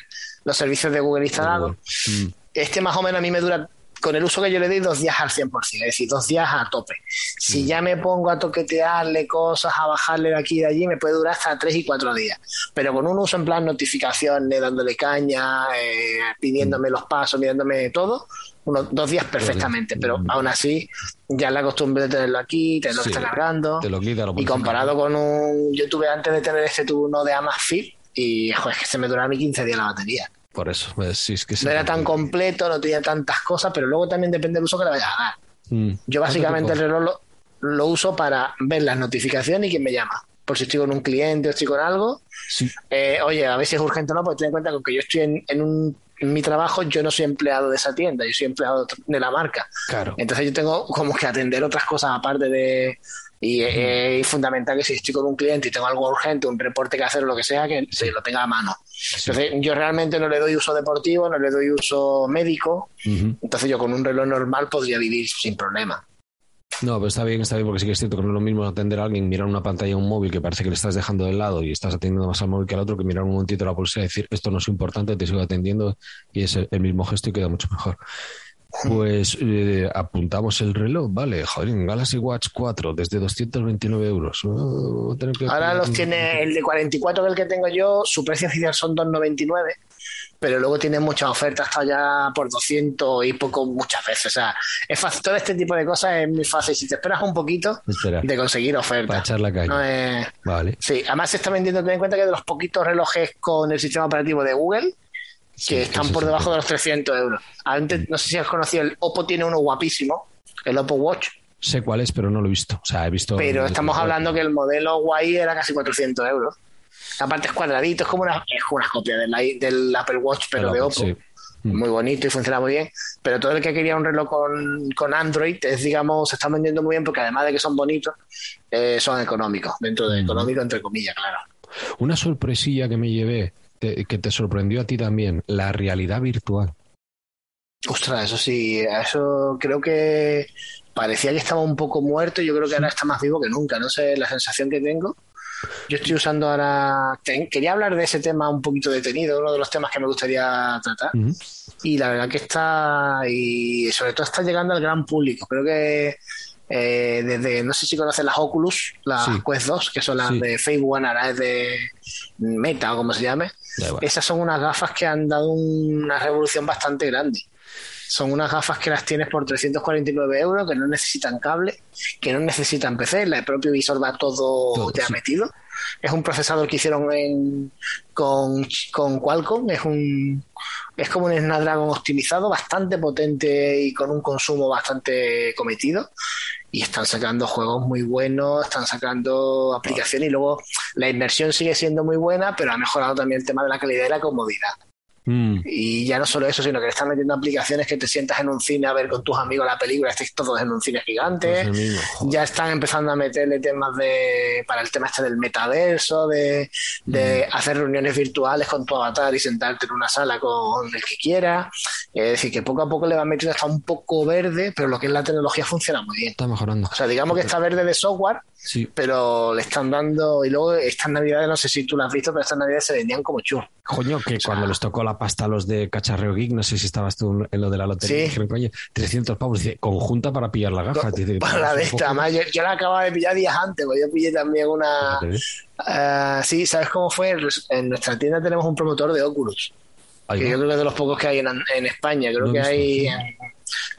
los servicios de Google instalados. Mm, Este más o menos a mí me dura, con el uso que yo le doy, dos días al 100%, es decir, dos días a tope. Si ya me pongo a toquetearle cosas, a bajarle de aquí y de allí, me puede durar hasta tres y cuatro días. Pero con un uso en plan notificaciones, dándole caña, eh, pidiéndome los pasos, mirándome todo, unos dos días perfectamente. Pero aún así, ya la costumbre de tenerlo aquí, que Sí. está cargando. Te lo quita, lo Y comparado con un. Yo tuve antes de tener este tuve uno de Amazfit y joder, es que se me duraba a mí 15 días la batería. Por eso, sí, es que. No era tan completo, no tenía tantas cosas, pero luego también depende del uso que le vayas a dar. Mm. Yo básicamente el ¿Cuánto reloj lo, lo uso para ver las notificaciones y quién me llama. Por si estoy con un cliente o estoy con algo. Sí. Eh, oye, a ver si es urgente o no, pues ten en cuenta que yo estoy en, en un, en mi trabajo, yo no soy empleado de esa tienda, yo soy empleado de la marca. Claro. Entonces yo tengo como que atender otras cosas aparte de... Y es fundamental que si estoy con un cliente y tengo algo urgente, un reporte que hacer o lo que sea, que se lo tenga a mano. Entonces yo realmente no le doy uso deportivo, no le doy uso médico, entonces yo con un reloj normal podría vivir sin problema. No, pero está bien, está bien, porque sí que es cierto que no es lo mismo atender a alguien, mirar una pantalla o un móvil que parece que le estás dejando de lado y estás atendiendo más al móvil que al otro, que mirar un momentito la pulsera y decir esto no es importante, te sigo atendiendo y es el, el mismo gesto y queda mucho mejor. Pues eh, apuntamos el reloj, vale, joder, Galaxy Watch 4 desde 229 euros. Oh, que- Ahora los tiene el de 44 que el que tengo yo, su precio oficial son 2,99, pero luego tiene muchas ofertas hasta ya por 200 y poco muchas veces. O sea, es fácil, todo este tipo de cosas es muy fácil. Si te esperas un poquito Espera, de conseguir para ofertas. echar la. No es- Vale. Sí, además se está vendiendo, ten en cuenta que de los poquitos relojes con el sistema operativo de Google, que están por debajo de los 300 euros. Antes, no sé si has conocido, el Oppo tiene uno guapísimo, el Oppo Watch. Sé cuál es, pero no lo he visto. O sea, he visto. Pero estamos hablando que el modelo guay era casi 400 euros. Aparte es cuadradito, es como una, es una copia del, del Apple Watch, pero de Oppo. Mm. Muy bonito y funciona muy bien. Pero todo el que quería un reloj con, con Android es, digamos, se están vendiendo muy bien porque además de que son bonitos, eh, son económicos. Dentro de mm. económico, entre comillas, claro. Una sorpresilla que me llevé, que te sorprendió a ti también, la realidad virtual. Ostras, eso sí, eso creo que parecía que estaba un poco muerto. Yo creo que ahora está más vivo que nunca. No sé la sensación que tengo. Yo estoy usando ahora. Quería hablar de ese tema un poquito detenido, uno de los temas que me gustaría tratar. Y la verdad que está. Y sobre todo está llegando al gran público. Creo que eh, desde, no sé si conoces las Oculus, las Quest 2, que son las de Facebook, ahora es de Meta o como se llame. Esas son unas gafas que han dado una revolución bastante grande. Son unas gafas que las tienes por 349 euros, que no necesitan cable, que no necesitan PC, el propio visor va todo, ya metido. Es un procesador que hicieron con, con Qualcomm, es un es como un Snapdragon optimizado, bastante potente y con un consumo bastante cometido y están sacando juegos muy buenos, están sacando aplicaciones y luego la inversión sigue siendo muy buena, pero ha mejorado también el tema de la calidad y la comodidad. Mm. Y ya no solo eso, sino que le están metiendo aplicaciones que te sientas en un cine a ver con tus amigos la película, estéis todos en un cine gigante. Pues ya están empezando a meterle temas de para el tema este del metaverso, de, de mm. hacer reuniones virtuales con tu avatar y sentarte en una sala con el que quiera. Es decir, que poco a poco le van metiendo hasta un poco verde, pero lo que es la tecnología funciona muy bien. Está mejorando. O sea, digamos que está verde de software, Sí. Pero le están dando, y luego estas navidades, no sé si tú las has visto, pero estas navidades se vendían como churros. Coño, que cuando les tocó la pasta a los de Cacharreo Geek, no sé si estabas tú en lo de la lotería, sí. dijeron, coño, 300 pavos, dice, conjunta para pillar la gafa. para la de esta, yo, la acababa de pillar días antes, porque yo pillé también una... Uh, sí, ¿sabes cómo fue? En nuestra tienda tenemos un promotor de Oculus. Que yo creo que es de los pocos que hay en, en España. Creo que hay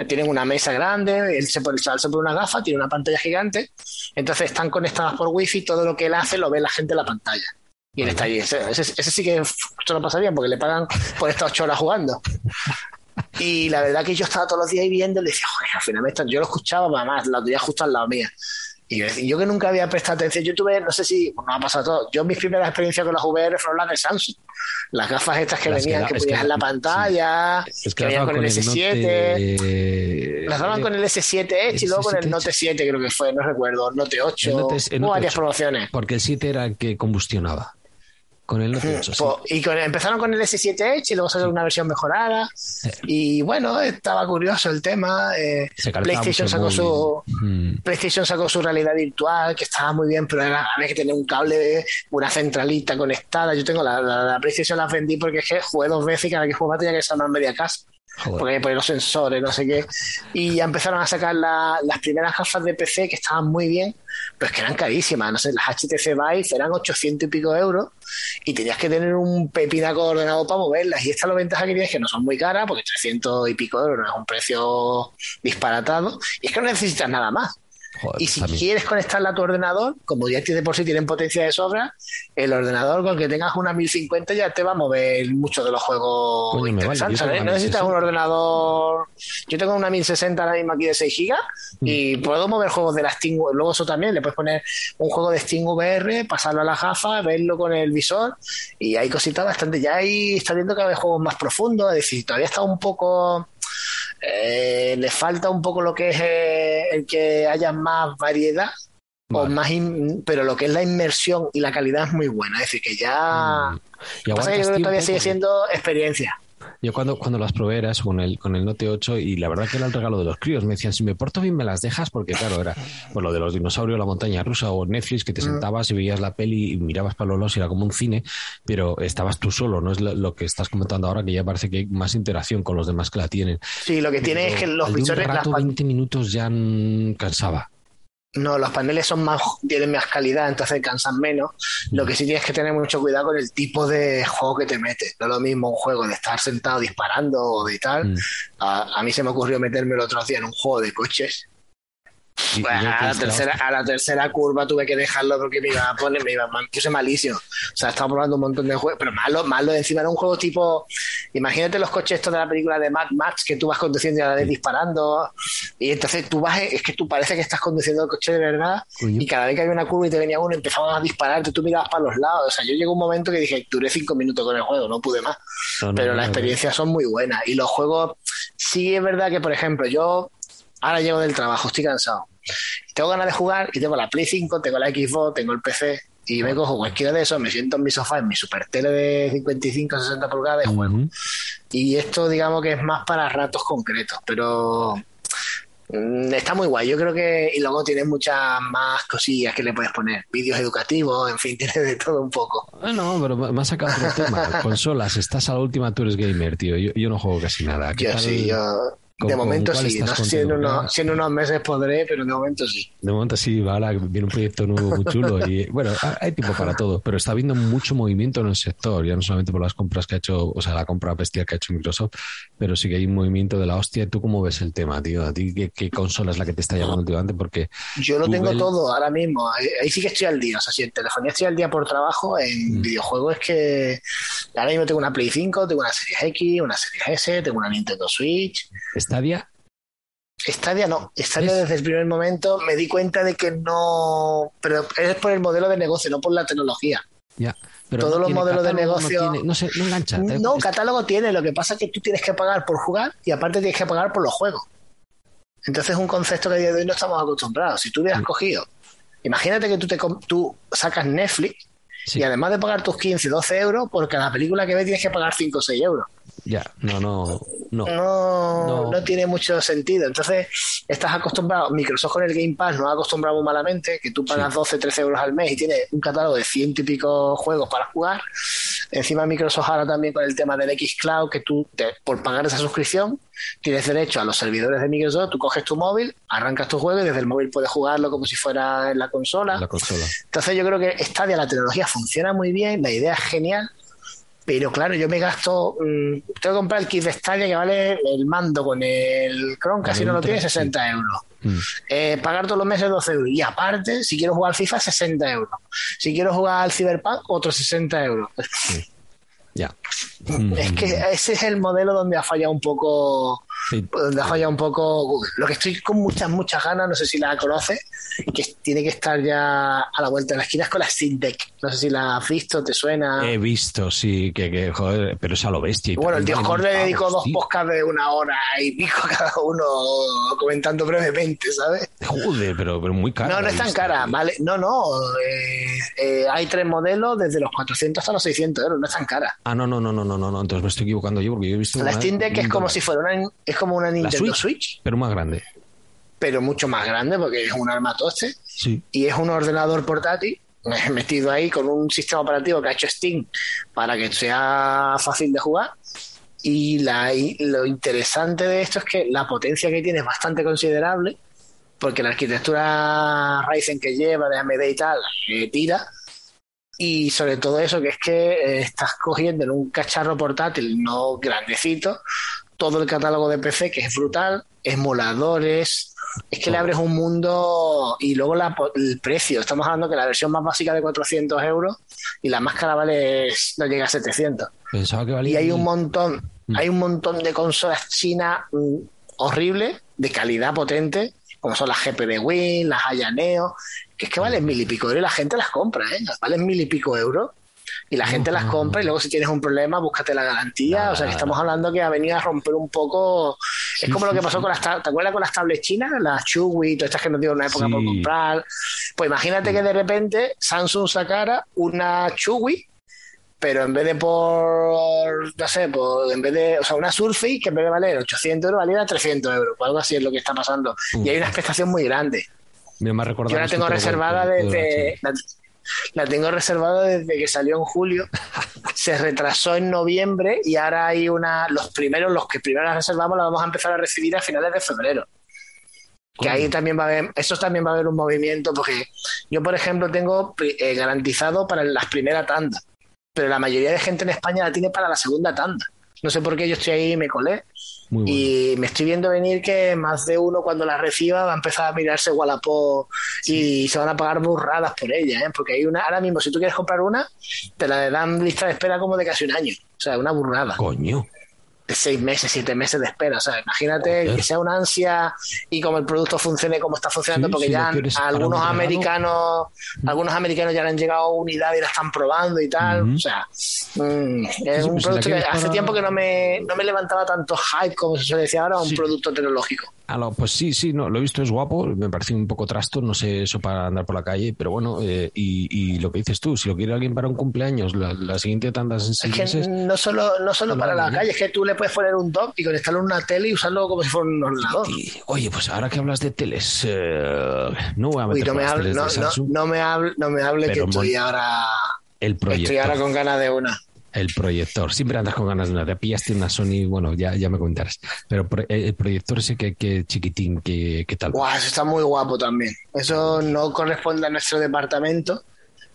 tienen una mesa grande, él se pone, se pone una gafa, tiene una pantalla gigante, entonces están conectadas por wifi, todo lo que él hace lo ve la gente en la pantalla. Y él está allí. Ese, sí que esto lo pasa bien porque le pagan por estas ocho horas jugando. Y la verdad que yo estaba todos los días ahí viendo y le decía, joder, al final me están... yo lo escuchaba, además, la tenía justo al lado mía. Y yo, yo que nunca había prestado atención, yo tuve, no sé si, no ha pasado todo, yo mis primeras experiencias con las VR fueron las de Samsung. Las gafas estas que venían, que, ponías en la pantalla, que venían con, el S7. Las daban con el S7 Edge y luego con el Note 7 creo que fue, no recuerdo, Note 8, varias promociones. Porque el 7 era el que combustionaba. Con el Note 8, Y empezaron con el S7 Edge y luego salió una versión mejorada. Y bueno, estaba curioso el tema. Eh, PlayStation sacó su PlayStation sacó su realidad virtual, que estaba muy bien, pero era, había que tener un cable, una centralita conectada. Yo tengo la, la, PlayStation la vendí porque es que jugué dos veces y cada vez que jugaba tenía que salvar media casa. Porque por los sensores, no sé qué. Y ya empezaron a sacar las primeras gafas de PC que estaban muy bien, pero es que eran carísimas. No sé, las HTC Vive eran 800 y pico euros y tenías que tener un pepinaco ordenado para moverlas. Y esta la ventaja que tiene es que no son muy caras, porque 300 y pico euros no es un precio disparatado. Y es que no necesitas nada más y si quieres conectarla a tu ordenador, como ya tiene por sí tienen potencia de sobra, el ordenador con que tengas una 1050 ya te va a mover muchos de los juegos interesantes. No necesitas un ordenador. Yo tengo una 1060 ahora mismo aquí de 6 GB y mm. puedo mover juegos de la Steam. Luego eso también, le puedes poner un juego de Steam VR, pasarlo a la gafa, verlo con el visor y hay cositas bastante. Ya ahí está viendo que hay juegos más profundos, es decir, todavía está un poco eh, le falta un poco lo que es eh, el que haya más variedad, o más pero lo que es la inmersión y la calidad es muy buena. Es decir, que ya. Mm. Y pasa que todavía sigue siendo experiencia. Yo cuando, cuando las probé era con el, con el Note 8 y la verdad que era el regalo de los críos. Me decían, si me porto bien me las dejas, porque claro, era por lo de los dinosaurios, la montaña rusa o Netflix, que te mm. sentabas y veías la peli y mirabas para los lados y era como un cine, pero estabas tú solo, no es lo, que estás comentando ahora, que ya parece que hay más interacción con los demás que la tienen. Sí, lo que tiene es que los rato, 20 minutos ya cansaba. No, los paneles son más, tienen más calidad, entonces cansan menos. Lo que sí tienes que tener mucho cuidado con el tipo de juego que te metes. No es lo mismo un juego de estar sentado disparando o de tal. Mm. A, mí se me ocurrió meterme el otro día en un juego de coches a, la tercera, a la tercera curva tuve que dejarlo porque me iba a poner, me iba me puse malísimo. O sea, estaba probando un montón de juegos, pero malo, malo. Encima era un juego tipo, imagínate los coches estos de la película de Mad Max que tú vas conduciendo y a la vez disparando. Y entonces tú vas, es que tú parece que estás conduciendo el coche de verdad y cada vez que había una curva y te venía uno empezaban a disparar, tú mirabas para los lados. O sea, yo llegó un momento que dije, duré cinco minutos con el juego, no pude más. pero las experiencias son muy buenas. Y los juegos, sí es verdad que, por ejemplo, yo ahora llego del trabajo, estoy cansado tengo ganas de jugar y tengo la Play 5, tengo la Xbox, tengo el PC y me cojo cualquiera de esos, me siento en mi sofá, en mi super tele de 55, 60 pulgadas y juego. Y esto digamos que es más para ratos concretos, pero mm, está muy guay. Yo creo que, y luego tiene muchas más cosillas que le puedes poner, vídeos educativos, en fin, tiene de todo un poco. Ah, no, pero me ha sacado otro tema. Consolas, estás a la última, tú eres gamer, tío. Yo, no juego casi nada. yo sí, yo de momento sí, no si en, unos, meses podré, pero de momento sí. De momento sí, vale, viene un proyecto nuevo muy chulo y bueno, hay tiempo para todo, pero está habiendo mucho movimiento en el sector, ya no solamente por las compras que ha hecho, o sea, la compra bestial que ha hecho Microsoft, pero sí que hay un movimiento de la hostia. ¿Tú cómo ves el tema, tío? ¿A ti qué, consola es la que te está llamando últimamente? Porque yo lo tengo todo ahora mismo, ahí, sí que estoy al día, o sea, si en telefonía estoy al día por trabajo, en mm. videojuegos es que ahora mismo tengo una Play 5, tengo una Series X, una Series S, tengo una Nintendo Switch. ¿Stadia? Stadia no, Stadia desde el primer momento me di cuenta de que no, pero es por el modelo de negocio, no por la tecnología. Ya. Pero Todos los modelos de negocio. No, se, no engancha. No, catálogo tiene. Lo que pasa es que tú tienes que pagar por jugar y aparte tienes que pagar por los juegos. Entonces es un concepto que a día de hoy no estamos acostumbrados. Si tú hubieras cogido, imagínate que tú, te, tú sacas Netflix y además de pagar tus 15, 12 euros, por cada película que ves tienes que pagar 5 o 6 euros. Ya, no, no, no. No, no. tiene mucho sentido. Entonces, estás acostumbrado, Microsoft con el Game Pass no ha acostumbrado muy malamente, que tú pagas 12, 13 euros al mes y tienes un catálogo de ciento y pico juegos para jugar. Encima Microsoft ahora también con el tema del X Cloud, que tú, te, por pagar esa suscripción, tienes derecho a los servidores de Microsoft, tú coges tu móvil, arrancas tu juego y desde el móvil puedes jugarlo como si fuera en la consola. La consola. Entonces yo creo que Stadia, la tecnología funciona muy bien, la idea es genial, pero claro, yo me gasto, mm, tengo que comprar el kit de Stadia que vale el mando con el Chrome, casi no lo tiene, 60 euros. Mm. Eh, pagar todos los meses 12 euros. Y aparte, si quiero jugar al FIFA, 60 euros. Si quiero jugar al Cyberpunk, otros 60 euros. Ya. Es que ese es el modelo donde ha fallado un poco donde ha fallado un poco Lo que estoy con muchas, muchas ganas, no sé si la conoces, que tiene que estar ya a la vuelta de la esquina, es con la Steam Deck. No sé si la has visto, ¿te suena? He visto, sí, que, joder, pero es a lo bestia. bueno, el tío Jorge le dedicó dos podcasts de una hora y pico cada uno comentando brevemente, ¿sabes? Joder, pero, pero muy caro. No, no es tan cara, ¿vale? No, no. Eh, eh, hay tres modelos desde los 400 hasta los 600 euros, no es tan cara. Ah, no, no, no, no, no, no, entonces me estoy equivocando yo porque yo he visto. La Steam Deck es como si fuera una, es como una Nintendo Switch, Pero más grande. Pero mucho más grande porque es un armatoste. Y es un ordenador portátil metido ahí con un sistema operativo que ha hecho Steam para que sea fácil de jugar. Y, la, lo interesante de esto es que la potencia que tiene es bastante considerable, porque la arquitectura Ryzen que lleva de AMD y tal eh, tira. Y sobre todo eso, que es que eh, estás cogiendo en un cacharro portátil no grandecito todo el catálogo de PC, que es brutal, emuladores, es que le abres un mundo y luego el precio. Estamos hablando que la versión más básica de 400 euros y la más cara vale, no llega a 700. Pensaba que valía. Y hay un montón, mm. hay un montón de consolas chinas mm, horribles, de calidad potente, como son las GP de Win, las Ayaneo, que es que valen mil y pico euros y la gente las compra, ¿eh? Valen mil y pico euros y la gente las compra y luego si tienes un problema búscate la garantía. o sea que estamos hablando que ha venido a romper un poco. es como lo que pasó con las ¿te acuerdas con las tablets chinas? Las Chewy, todas estas que nos dieron una época por comprar. Pues imagínate que de repente Samsung sacara una Chewy pero en vez de por, no sé, por, en vez de, o sea, una Surface que en vez de valer 800 euros valiera 300 euros, o algo así es lo que está pasando. Y hay una expectación muy grande. Yo la tengo reservada desde, la tengo reservada desde que salió en julio. Se retrasó en noviembre y ahora hay una. Los primeros, los que primero las reservamos, las vamos a empezar a recibir a finales de febrero. Que ahí también va a haber, eso también va a haber un movimiento, porque yo, por ejemplo, tengo eh, garantizado para las primeras tandas, pero la mayoría de gente en España la tiene para la segunda tanda. No sé por qué yo estoy ahí y me colé. Y me estoy viendo venir que más de uno cuando la reciba va a empezar a mirarse Wallapop y se van a pagar burradas por ella, ¿eh? porque hay una, ahora mismo si tú quieres comprar una, te la dan lista de espera como de casi un año. O sea, una burrada. Coño seis meses, siete meses de espera. O sea, imagínate que sea una ansia y como el producto funcione como está funcionando, porque ya algunos americanos, algunos americanos ya le han llegado a unidad y la están probando y tal. O sea, mm, es un pues producto que hace tiempo que no me, no me levantaba tanto hype como se decía ahora, un producto tecnológico. Ah, pues sí, sí, no, lo he visto, es guapo, me parece un poco trasto, no sé eso para andar por la calle, pero bueno, eh, y, lo que dices tú, si lo quiere alguien para un cumpleaños, la, siguiente tanda en seis es que No solo, no solo para la calle, es que tú le puedes poner un dock y conectarlo en una tele y usarlo como si fuera un ordenador. oye, pues ahora que hablas de teles, eh, no voy a meter no, me hable, no, no, me hable, no me hable que estoy ahora, el estoy ahora con ganas de una. El proyector. Siempre andas con ganas de una. Te pillaste una Sony, bueno, ya, ya me comentarás. Pero el proyector ese que, que chiquitín, que, tal. Guau, eso está muy guapo también. Eso no corresponde a nuestro departamento,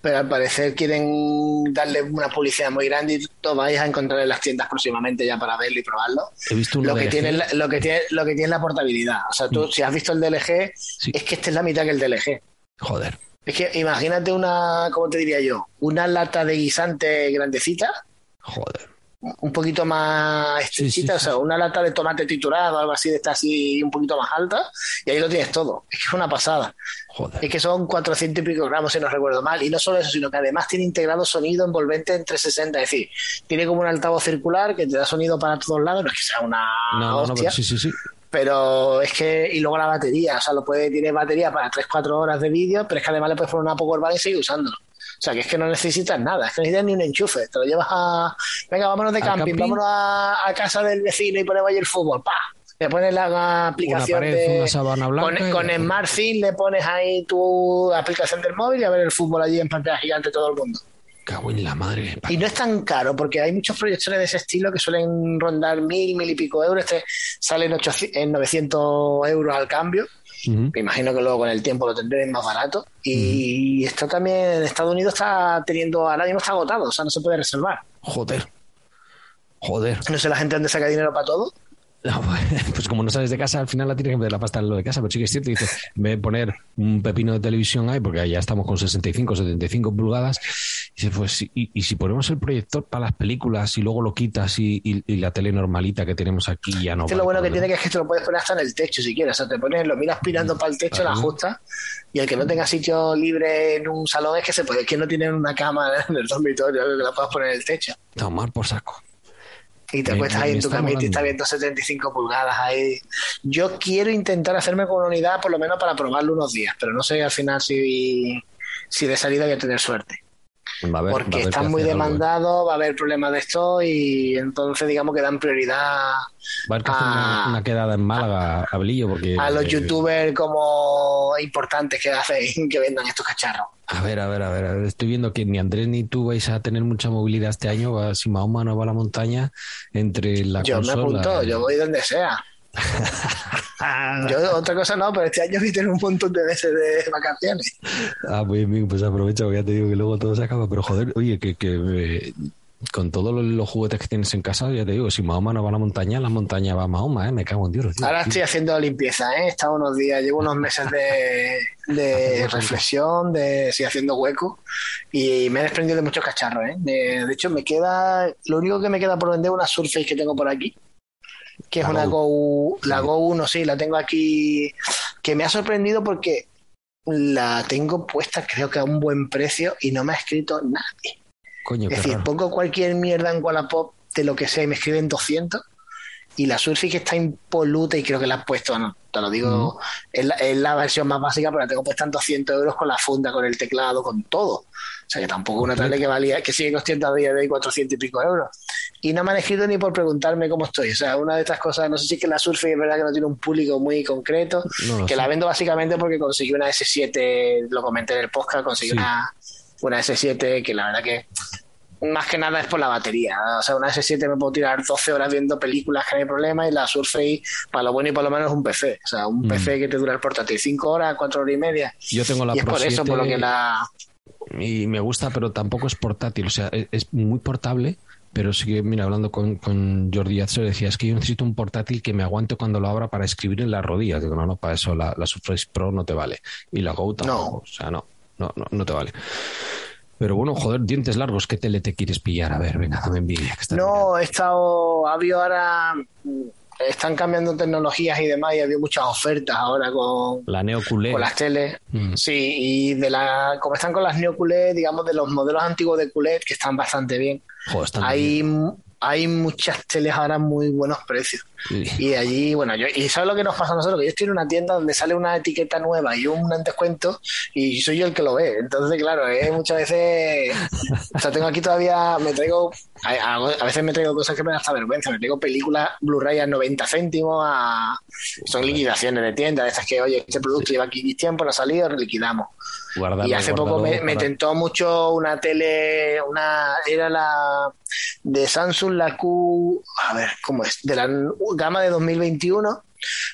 pero al parecer quieren darle una publicidad muy grande y todo vais a encontrar en las tiendas próximamente ya para verlo y probarlo. He visto lo que tiene lo que tiene lo que tiene la portabilidad. O sea, tú mm. si has visto el DLG, es que este es la mitad que el DLG. Joder. Es que imagínate una, ¿cómo te diría yo? Una lata de guisante grandecita. Joder. Un poquito más estrechita, o sea, una lata de tomate triturado, algo así, de esta así un poquito más alta, y ahí lo tienes todo. Es que es una pasada. Joder. Es que son 400 y pico gramos, si no recuerdo mal. Y no solo eso, sino que además tiene integrado sonido envolvente en 360. Es decir, tiene como un altavoz circular que te da sonido para todos lados. No es que sea una. No, hostia, no, sí, sí, sí pero es que, y luego la batería, o sea, lo puede, tiene batería para 3-4 horas de vídeo, pero es que además le puedes poner una powerbank y seguir usándolo. O sea, que es que no necesitas nada, es que no necesitas ni un enchufe, te lo llevas a, venga, vámonos de camping, vámonos a, casa del vecino y ponemos ahí el fútbol, pa, le pones la aplicación de, con, con SmartThing le pones ahí tu aplicación del móvil y a ver el fútbol allí en pantalla gigante todo el mundo. Cago en la madre. Y no es tan caro, porque hay muchos proyectores de ese estilo que suelen rondar mil, mil y pico euros. Este sale en, 900 euros al cambio. Me imagino que luego con el tiempo lo tendré más barato. Y esto también Estados Unidos está teniendo, ahora mismo está agotado, o sea, no se puede reservar. Joder. Joder. No sé la gente dónde saca dinero para todo. pues como no sales de casa, al final la tienes que meter la pasta en lo de casa. Pero sí que es cierto, dice, me poner un pepino de televisión ahí, porque ya estamos con 65, 75 pulgadas, y dice, pues, y, si ponemos el proyector para las películas y luego lo quitas y, la tele normalita que tenemos aquí ya no. Es lo bueno que tiene que es que te lo puedes poner hasta en el techo si quieres. O sea, te pones, lo miras pirando para el techo, la ajustas, y el que no tenga sitio libre en un salón es que se puede, que no tiene una cama en el dormitorio, que la puedas poner en el techo. Tomar por saco y te acuestas ahí en tu camita y estás viendo 75 pulgadas ahí. Yo quiero intentar hacerme con una unidad por lo menos para probarlo unos días, pero no sé al final si, si de salida voy a tener suerte. Porque están muy demandados, va a haber problemas de esto y entonces digamos que dan prioridad Va a haber que hacer una, quedada en Málaga, a porque... A los youtubers como importantes que hacen que vendan estos cacharros. A ver, a ver, a ver, estoy viendo que ni Andrés ni tú vais a tener mucha movilidad este año. Si Mahoma no va a la montaña, entre la Yo me apunto, yo voy donde sea. Yo otra cosa no, pero este año voy a tener un montón de meses de vacaciones. Ah, pues bien, pues aprovecha, porque ya te digo que luego todo se acaba. Pero joder, oye, que, que eh, con todos los, juguetes que tienes en casa, ya te digo, si Mahoma no va a la montaña, la montaña va a Mahoma, ¿eh? Me cago en Dios. Ahora estoy haciendo limpieza, ¿eh? He estado unos días, llevo unos meses de, reflexión, de estoy haciendo hueco y me he desprendido de muchos cacharros, ¿eh? De, hecho, me queda, lo único que me queda por vender es una Surface que tengo por aquí, que es una Go, la Go 1, sí, la tengo aquí, que me ha sorprendido porque la tengo puesta creo que a un buen precio y no me ha escrito nadie. Es decir, pongo cualquier mierda en Wallapop de lo que sea y me escriben 200 y la Surface está impoluta y creo que la has puesto, no, te lo digo, es, la, versión más básica, pero la tengo puesta en 200 euros con la funda, con el teclado, con todo. O sea que tampoco una tablet que valía, que sigue costando a día de hoy 400 y pico euros. Y no me han escrito ni por preguntarme cómo estoy. O sea, una de estas cosas, no sé si es que la Surface es verdad que no tiene un público muy concreto, que la vendo básicamente porque conseguí una S7, lo comenté en el podcast, conseguí una, una S7 que la verdad que más que nada es por la batería. O sea, una S7 me puedo tirar 12 horas viendo películas que no hay problema y la Surface, para lo bueno y para lo menos, es un PC. O sea, un mm. PC que te dura el portátil 5 horas, 4 horas y media. Yo tengo la y es por eso por lo que la... Y me gusta, pero tampoco es portátil. O sea, es muy portable, pero sí que, mira, hablando con, con Jordi Azzo, decía, es que yo necesito un portátil que me aguante cuando lo abra para escribir en la rodilla. Digo, no, no, para eso la, la Surface Pro no te vale. Y la Go tampoco. O sea, no, no, no, no te vale. Pero bueno, joder, dientes largos, ¿qué tele te quieres pillar? A ver, venga, dame envidia. Que No, he estado. Ha habido ahora. Están cambiando tecnologías y demás, y ha habido muchas ofertas ahora con, La Neo QLED. con las teles. Mm. Sí, y de la, como están con las Neo QLED, digamos, de los modelos antiguos de QLED, que están bastante bien. Joder, están Hay, hay muchas teles ahora muy buenos precios. Y allí, bueno, yo, y ¿sabes lo que nos pasa a nosotros? Que yo estoy en una tienda donde sale una etiqueta nueva y un descuento y soy yo el que lo ve. Entonces, claro, eh, muchas veces, o sea, tengo aquí todavía, me traigo, a, a- veces me traigo cosas que me da hasta vergüenza. Me traigo películas Blu-ray a 90 céntimos, a, son liquidaciones de tienda, de esas que, oye, este producto lleva aquí tiempo, no ha salido, liquidamos. Y hace poco me, tentó mucho una tele, una era la de Samsung, la Q, a ver, ¿cómo es? De la gama de 2021,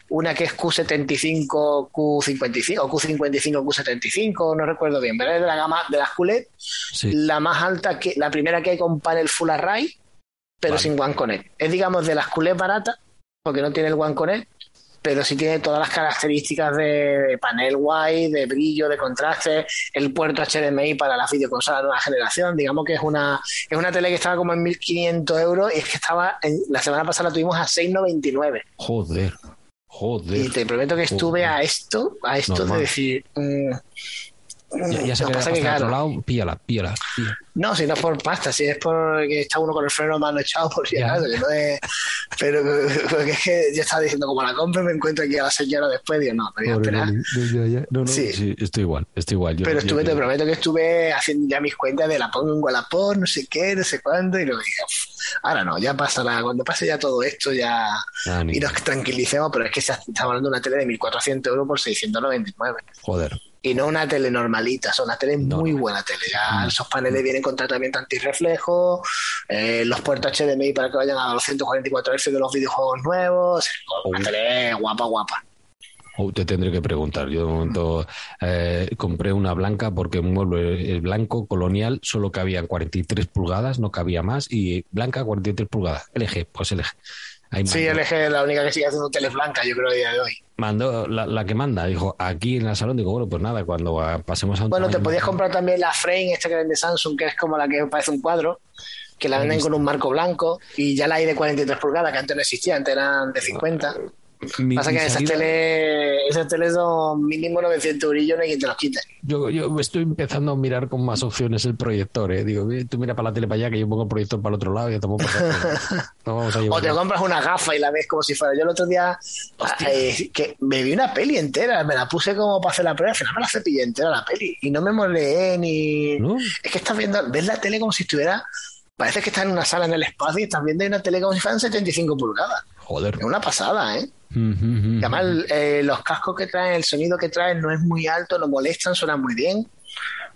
una que es Q75, Q55, o Q55, Q75, no recuerdo bien, pero es de la gama de las QLED, Sí. la más alta, que la primera que hay con panel Full Array, pero Vale. sin One Connect. Es, digamos, de las QLED baratas, porque no tiene el One Connect, pero sí tiene todas las características de, de panel wide, de brillo, de contraste, el puerto HDMI para la videoconsola de nueva generación. Digamos que es una, es una tele que estaba como en 1.500 euros y es que estaba, en- la semana pasada la tuvimos a 6,99. Joder, joder. Y te prometo que estuve Joder. a esto, a esto Normal. de decir... mm, Ya, ya se lo queda pasa que, claro, otro lado, píllala, píllala. píllala. No, si no es por pasta, si es porque está uno con el freno mano echado, por si acaso, que no es. Pero porque es que yo estaba diciendo, como la compre, me encuentro aquí a la señora después, digo, no, me voy a esperar. No. No, no, Sí. sí. estoy igual, estoy igual. Yo- Pero estuve, yo- te prometo que estuve haciendo ya mis cuentas de la pongo en Wallapop, no sé qué, no sé cuándo, y luego dije, "Uf, ahora no, ya pasará, cuando pase ya todo esto, ya. Ah, Y nos tranquilicemos, pero es que estamos hablando de una tele de 1.400 euros por 699. Joder. Y no una tele normalita, son una tele No, muy buena tele. Ya Mm. esos paneles vienen con tratamiento antirreflejo, eh, los puertos HDMI para que vayan a los 144 Hz de los videojuegos nuevos. Una Oh. tele guapa, guapa. Oh, te tendré que preguntar. Yo de momento eh, compré una blanca porque un mueble el blanco colonial solo cabía 43 pulgadas, no cabía más, y blanca 43 pulgadas. LG, pues LG. Ahí Sí, LG es la única que sigue haciendo teles blancas, yo creo, a día de hoy. mandó la, la que manda, dijo, aquí en el salón, digo, bueno, pues nada, cuando pasemos a un Bueno, te podías comprar también la frame, esta que vende Samsung, que es como la que parece un cuadro, que la venden con un marco blanco, y ya la hay de 43 pulgadas, que antes no existía, antes eran de 50. Mi- Pasa mi que esas teles, esas teles son mínimo 900 eurillos, no hay quien te los quite. Yo, yo estoy empezando a mirar con más opciones el proyector, ¿eh? Digo, "Eh, tú mira para la tele para allá, que yo pongo el proyector para el otro lado y ya estamos No vamos a O te compras una gafa y la ves como si fuera. Yo el otro día eh, que me vi una peli entera, me la puse como para hacer la prueba, al final me la cepillé entera la peli y no me molé ni. ¿No? Es que estás viendo, ves la tele como si estuviera. Parece que estás en una sala en el espacio y estás viendo una tele como si fueran 75 pulgadas. Joder. Es una pasada, ¿eh? Y además, eh, los cascos que traen, el sonido que traen no es muy alto, no molestan, suenan muy bien.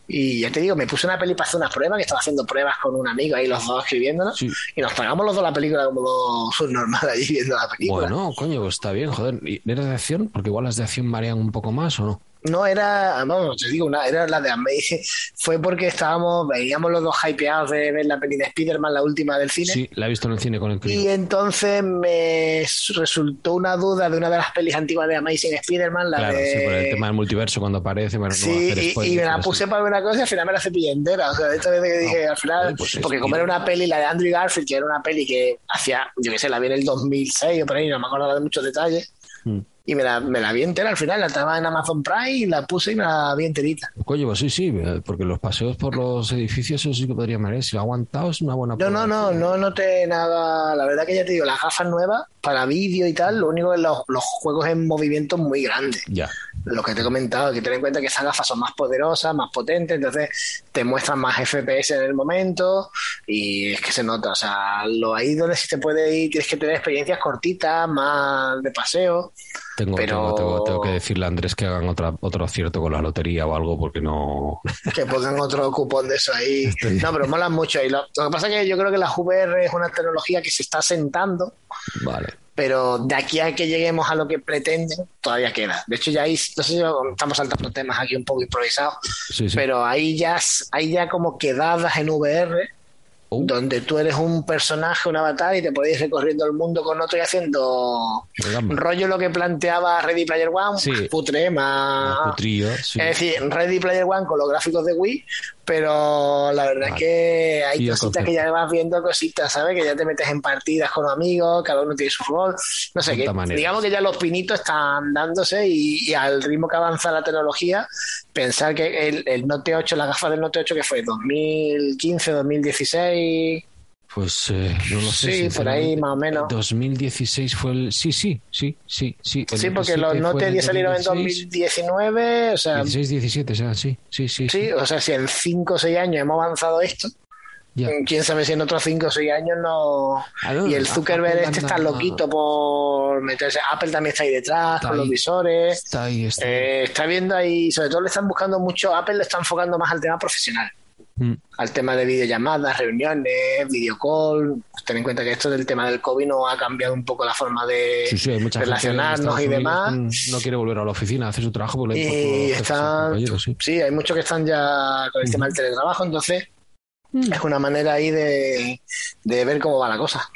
Y ya te digo, me puse una peli para hacer unas pruebas, que estaba haciendo pruebas con un amigo ahí, los dos escribiéndonos, Sí. y nos tragamos los dos la película como dos subnormales allí viendo la película. Bueno, coño, pues está bien, joder. ¿Y ¿Eres de acción? Porque igual las de acción marean un poco más, ¿o no? No era, vamos, te digo, una, era la de Amazing. Fue porque estábamos, veíamos los dos hypeados de ver la peli de Spider-Man, la última del cine. Sí, la he visto en el cine con el Y crío. entonces me resultó una duda de una de las pelis antiguas de Amazing Spider-Man, la Claro, de... sí, por el tema del multiverso cuando aparece. Bueno, no Sí, y, spoiler, y me la pero sí. puse para ver una cosa y al final me la cepillé entera. O sea, de esta vez que dije, al final, pues es porque como era una peli, la de Andrew Garfield, que era una peli que hacía, yo qué sé, la vi en el 2006 o por ahí, no me acuerdo de muchos detalles. Mm. Y me la, me la vi entera al final, la estaba en Amazon Prime y la puse y me la vi enterita. Coño, pues sí, sí, eh, porque los paseos por los edificios, eso sí que podría marear. Si lo ha aguantado, es una buena No, no, no, no noté nada. La verdad que ya te digo, las gafas nuevas para vídeo y tal, lo único es los, los juegos en movimiento muy grandes. Ya. Lo que te he comentado, hay que tener en cuenta que esas gafas son más poderosas, más potentes, entonces te muestran más FPS en el momento y es que se nota. O sea, lo ahí donde sí te puede ir, tienes que tener experiencias cortitas, más de paseo. Tengo, Pero- tengo, tengo, tengo que decirle a Andrés que hagan otra, otro acierto con la lotería o algo, porque no. que pongan otro cupón de eso ahí. No, pero molan mucho. Y lo, lo que pasa es que yo creo que la VR es una tecnología que se está sentando, Vale. pero de aquí a que lleguemos a lo que pretenden, todavía queda. De hecho, ya ahí, no sé si estamos saltando temas aquí un poco improvisados, Sí, sí. pero ahí ya, hay ya como quedadas en VR Donde tú eres un personaje, un avatar y te podéis ir recorriendo el mundo con otro y haciendo rollo lo que planteaba Ready Player One, Sí. más putre, más... Más putrillo, sí. Es decir, Ready Player One con los gráficos de Wii, pero la verdad Vale. es que hay cositas que ya vas viendo cositas, ¿sabes? Que ya te metes en partidas con amigos, cada uno tiene su rol, no sé, manera. digamos que ya los pinitos están dándose y, y al ritmo que avanza la tecnología, pensar que el, el Note 8, las gafas del Note 8 que fue 2015, 2016, Pues eh, no lo sé. sí, por ahí más o menos. 2016 fue el. Sí, sí, sí, sí. Sí, Sí, porque los 7 fue Note en 10 salieron en 2016, 2019, o sea, 16, 17, o sea, sí, sí, sí. sí, o sea, si en 5 o 6 años hemos avanzado esto, Ya. quién sabe si en otros 5 o 6 años no... Y el Zuckerberg Apple este anda- está loquito por meterse. Apple también está ahí detrás, Está con los visores. Está ahí, está ahí. Eh, está viendo ahí, sobre todo le están buscando mucho, Apple le está enfocando más al tema profesional, Mm. al tema de videollamadas, reuniones, videocall. Ten en cuenta que esto del tema del COVID no ha cambiado un poco la forma de Sí, sí, relacionarnos y demás. No quiere volver a la oficina a hacer su trabajo porque le Y están, sí. sí, hay muchos que están ya con el tema del teletrabajo, entonces es una manera ahí de, de ver cómo va la cosa.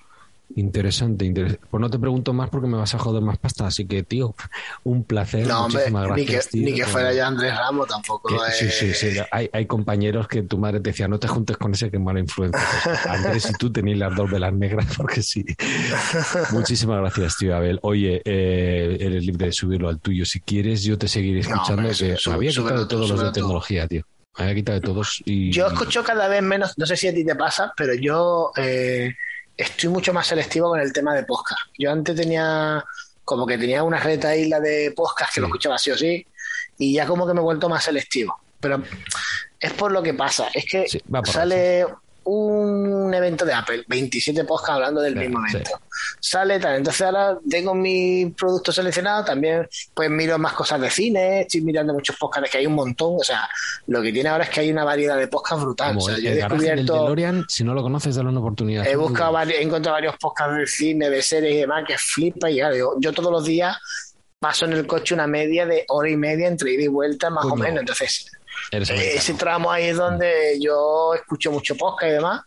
Interesante, interesante. Pues no te pregunto más porque me vas a joder más pasta, así que, tío, un placer. No, hombre, Muchísimas ni que, gracias, tío. ni que fuera ya Andrés Ramos tampoco. que- sí, eh. sí, sí. Hay, hay compañeros que tu madre te decía, no te juntes con ese que mala influencia. Pues, Andrés y tú tenéis las dos velas negras porque sí. Muchísimas gracias, tío Abel. Oye, eh, eres libre de subirlo al tuyo si quieres. Yo te seguiré No, escuchando. hombre, que sube- había quitado todos los de tecnología, tío. Me había quitado de todos y... Yo escucho cada vez menos, no sé si a ti te pasa, pero yo eh, estoy mucho más selectivo con el tema de podcast. Yo antes tenía como que tenía una reta isla de podcast que Sí. lo escuchaba sí o sí, y ya como que me he vuelto más selectivo. Pero es por lo que pasa, es que Sí, sale un evento de Apple, 27 podcasts hablando del mismo sí. evento. Sale tal, entonces ahora tengo mi producto seleccionado, también pues miro más cosas de cine, estoy mirando muchos podcasts que hay un montón, o sea, lo que tiene ahora es que hay una variedad de podcasts brutal. Como o sea, el, yo he del descubierto, DeLorean, si no lo conoces, dale una oportunidad. he buscado, bueno. vari- he encontrado varios podcasts de cine, de series y demás que flipa y claro, yo, yo todos los días paso en el coche una media de hora y media entre ida y vuelta más o menos, entonces. Ese tramo ahí es donde yo escucho mucho podcast y demás.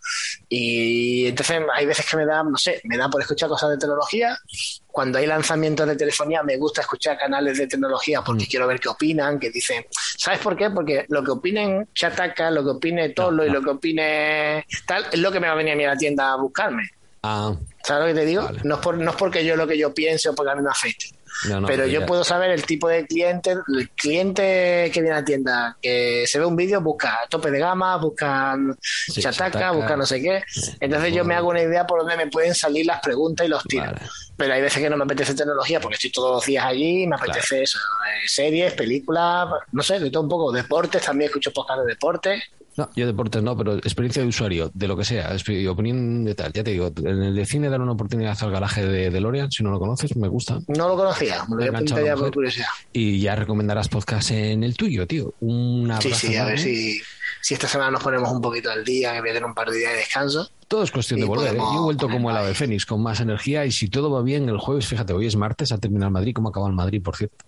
Y entonces hay veces que me da, no sé, me da por escuchar cosas de tecnología. Cuando hay lanzamientos de telefonía, me gusta escuchar canales de tecnología porque Mm. quiero ver qué opinan, que dicen, ¿sabes por qué? Porque lo que opinen Chataca, lo que opine Tolo No, y lo que opine tal, es lo que me va a venir a mí a la tienda a buscarme. Ah, ¿Sabes lo que te digo? Vale. No, es por, no es porque yo lo que yo piense o porque a mí me afecte. No, no, Pero yo ya- puedo saber el tipo de cliente, el cliente que viene a la tienda, que se ve un vídeo, busca tope de gama, busca chataca, chataca. busca no sé qué. Entonces yo me hago una idea por donde me pueden salir las preguntas y los tiros. Vale. Pero hay veces que no me apetece tecnología porque estoy todos los días allí, me apetece eso, eh, series, películas, no sé, de todo un poco, deportes, también escucho podcast de deportes. No, yo deportes no, pero experiencia de usuario, de lo que sea, opinión de tal. Ya te digo, en el de cine dar una oportunidad al garaje de DeLorean, si no lo conoces, me gusta. No lo conocía, me lo voy a por curiosidad. Y ya recomendarás podcast en el tuyo, tío. Un Sí, sí, a ver si, si esta semana nos ponemos un poquito al día, que voy a tener un par de días de descanso. Todo es cuestión de volver. ¿eh? Yo he vuelto como el ave fénix, con más energía. Y si todo va bien, el jueves, fíjate, hoy es martes, ha terminado el Madrid. ¿Cómo acaba el Madrid, por cierto?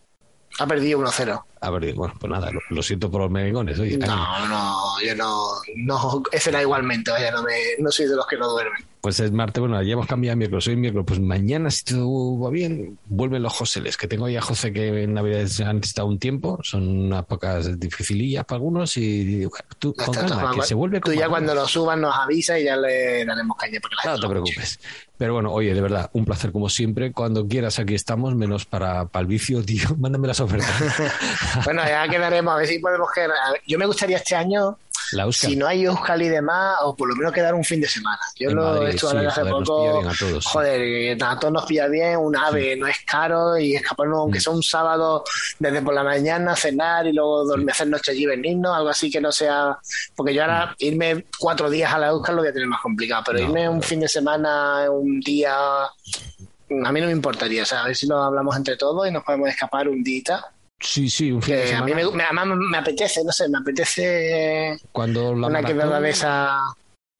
Ha perdido 1-0. A ver, bueno, pues nada, lo, lo siento por los merengones. Oye. No, no, yo no, no, ese era igualmente, vaya, no, me, no soy de los que no duermen. Pues es martes, bueno, ya hemos cambiado a miércoles, hoy miércoles, pues mañana si todo va bien, vuelven los Joseles, que tengo ya José que en Navidades han estado un tiempo, son unas pocas dificilillas para algunos y bueno, tú con calma, que se vuelve Tú ya cuando lo suban nos avisa y ya le daremos caña porque la No gente te preocupes. Pero bueno, oye, de verdad, un placer como siempre. Cuando quieras, aquí estamos, menos para, para el vicio, tío. Mándame las ofertas. Bueno, ya quedaremos, a ver si podemos quedar. Yo me gustaría este año, La si no hay Euskal y demás, o por lo menos quedar un fin de semana. Yo En lo Madrid, he hecho sí, hace poco. a todos, sí. joder, que a todos nos pilla bien, un ave no es caro y escaparnos, aunque Mm. sea un sábado desde por la mañana, cenar y luego dormir, hacer noche allí, venirnos, algo así que no sea. Porque yo ahora irme cuatro días a la Euskal lo voy a tener más complicado, pero Mm. No, irme un fin de semana, un día. A mí no me importaría, o sea, a ver si lo hablamos entre todos y nos podemos escapar un día. Sí, sí, un fin de Que a mí semana. me, me- además me apetece, no sé, me apetece Cuando la una maratón- quedada de esa.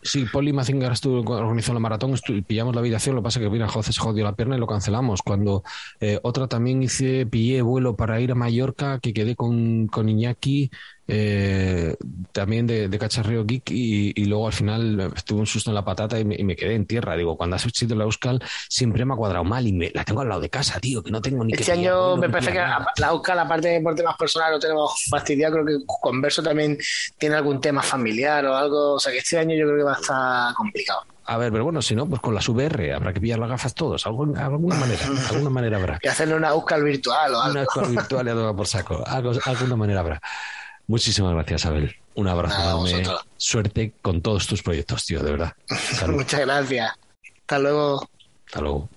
Sí, Poli Mazingar estuvo, organizó la maratón, pillamos la habitación, lo que pasa es que mira, José se jodió la pierna y lo cancelamos. Cuando eh, otra también hice, pillé vuelo para ir a Mallorca, que quedé con, con Iñaki eh, también de, de cacharreo geek y, luego al final tuve un susto en la patata y me, quedé en tierra. Digo, cuando has sido la Euskal siempre me ha cuadrado mal y me, la tengo al lado de casa, tío, que no tengo ni este año me parece que la, Euskal, aparte por temas personales, lo tenemos fastidiado. Creo que Converso también tiene algún tema familiar o algo. O sea que este año yo creo que va a estar complicado. A ver, pero bueno, si no, pues con las VR habrá que pillar las gafas todos, alguna manera, alguna manera habrá. Y hacerle una Euskal virtual o algo. Una Euskal virtual y a por saco, alguna manera habrá. Muchísimas gracias, Abel. Un abrazo Suerte con todos tus proyectos, tío, de verdad. Muchas gracias. Hasta luego. Hasta luego.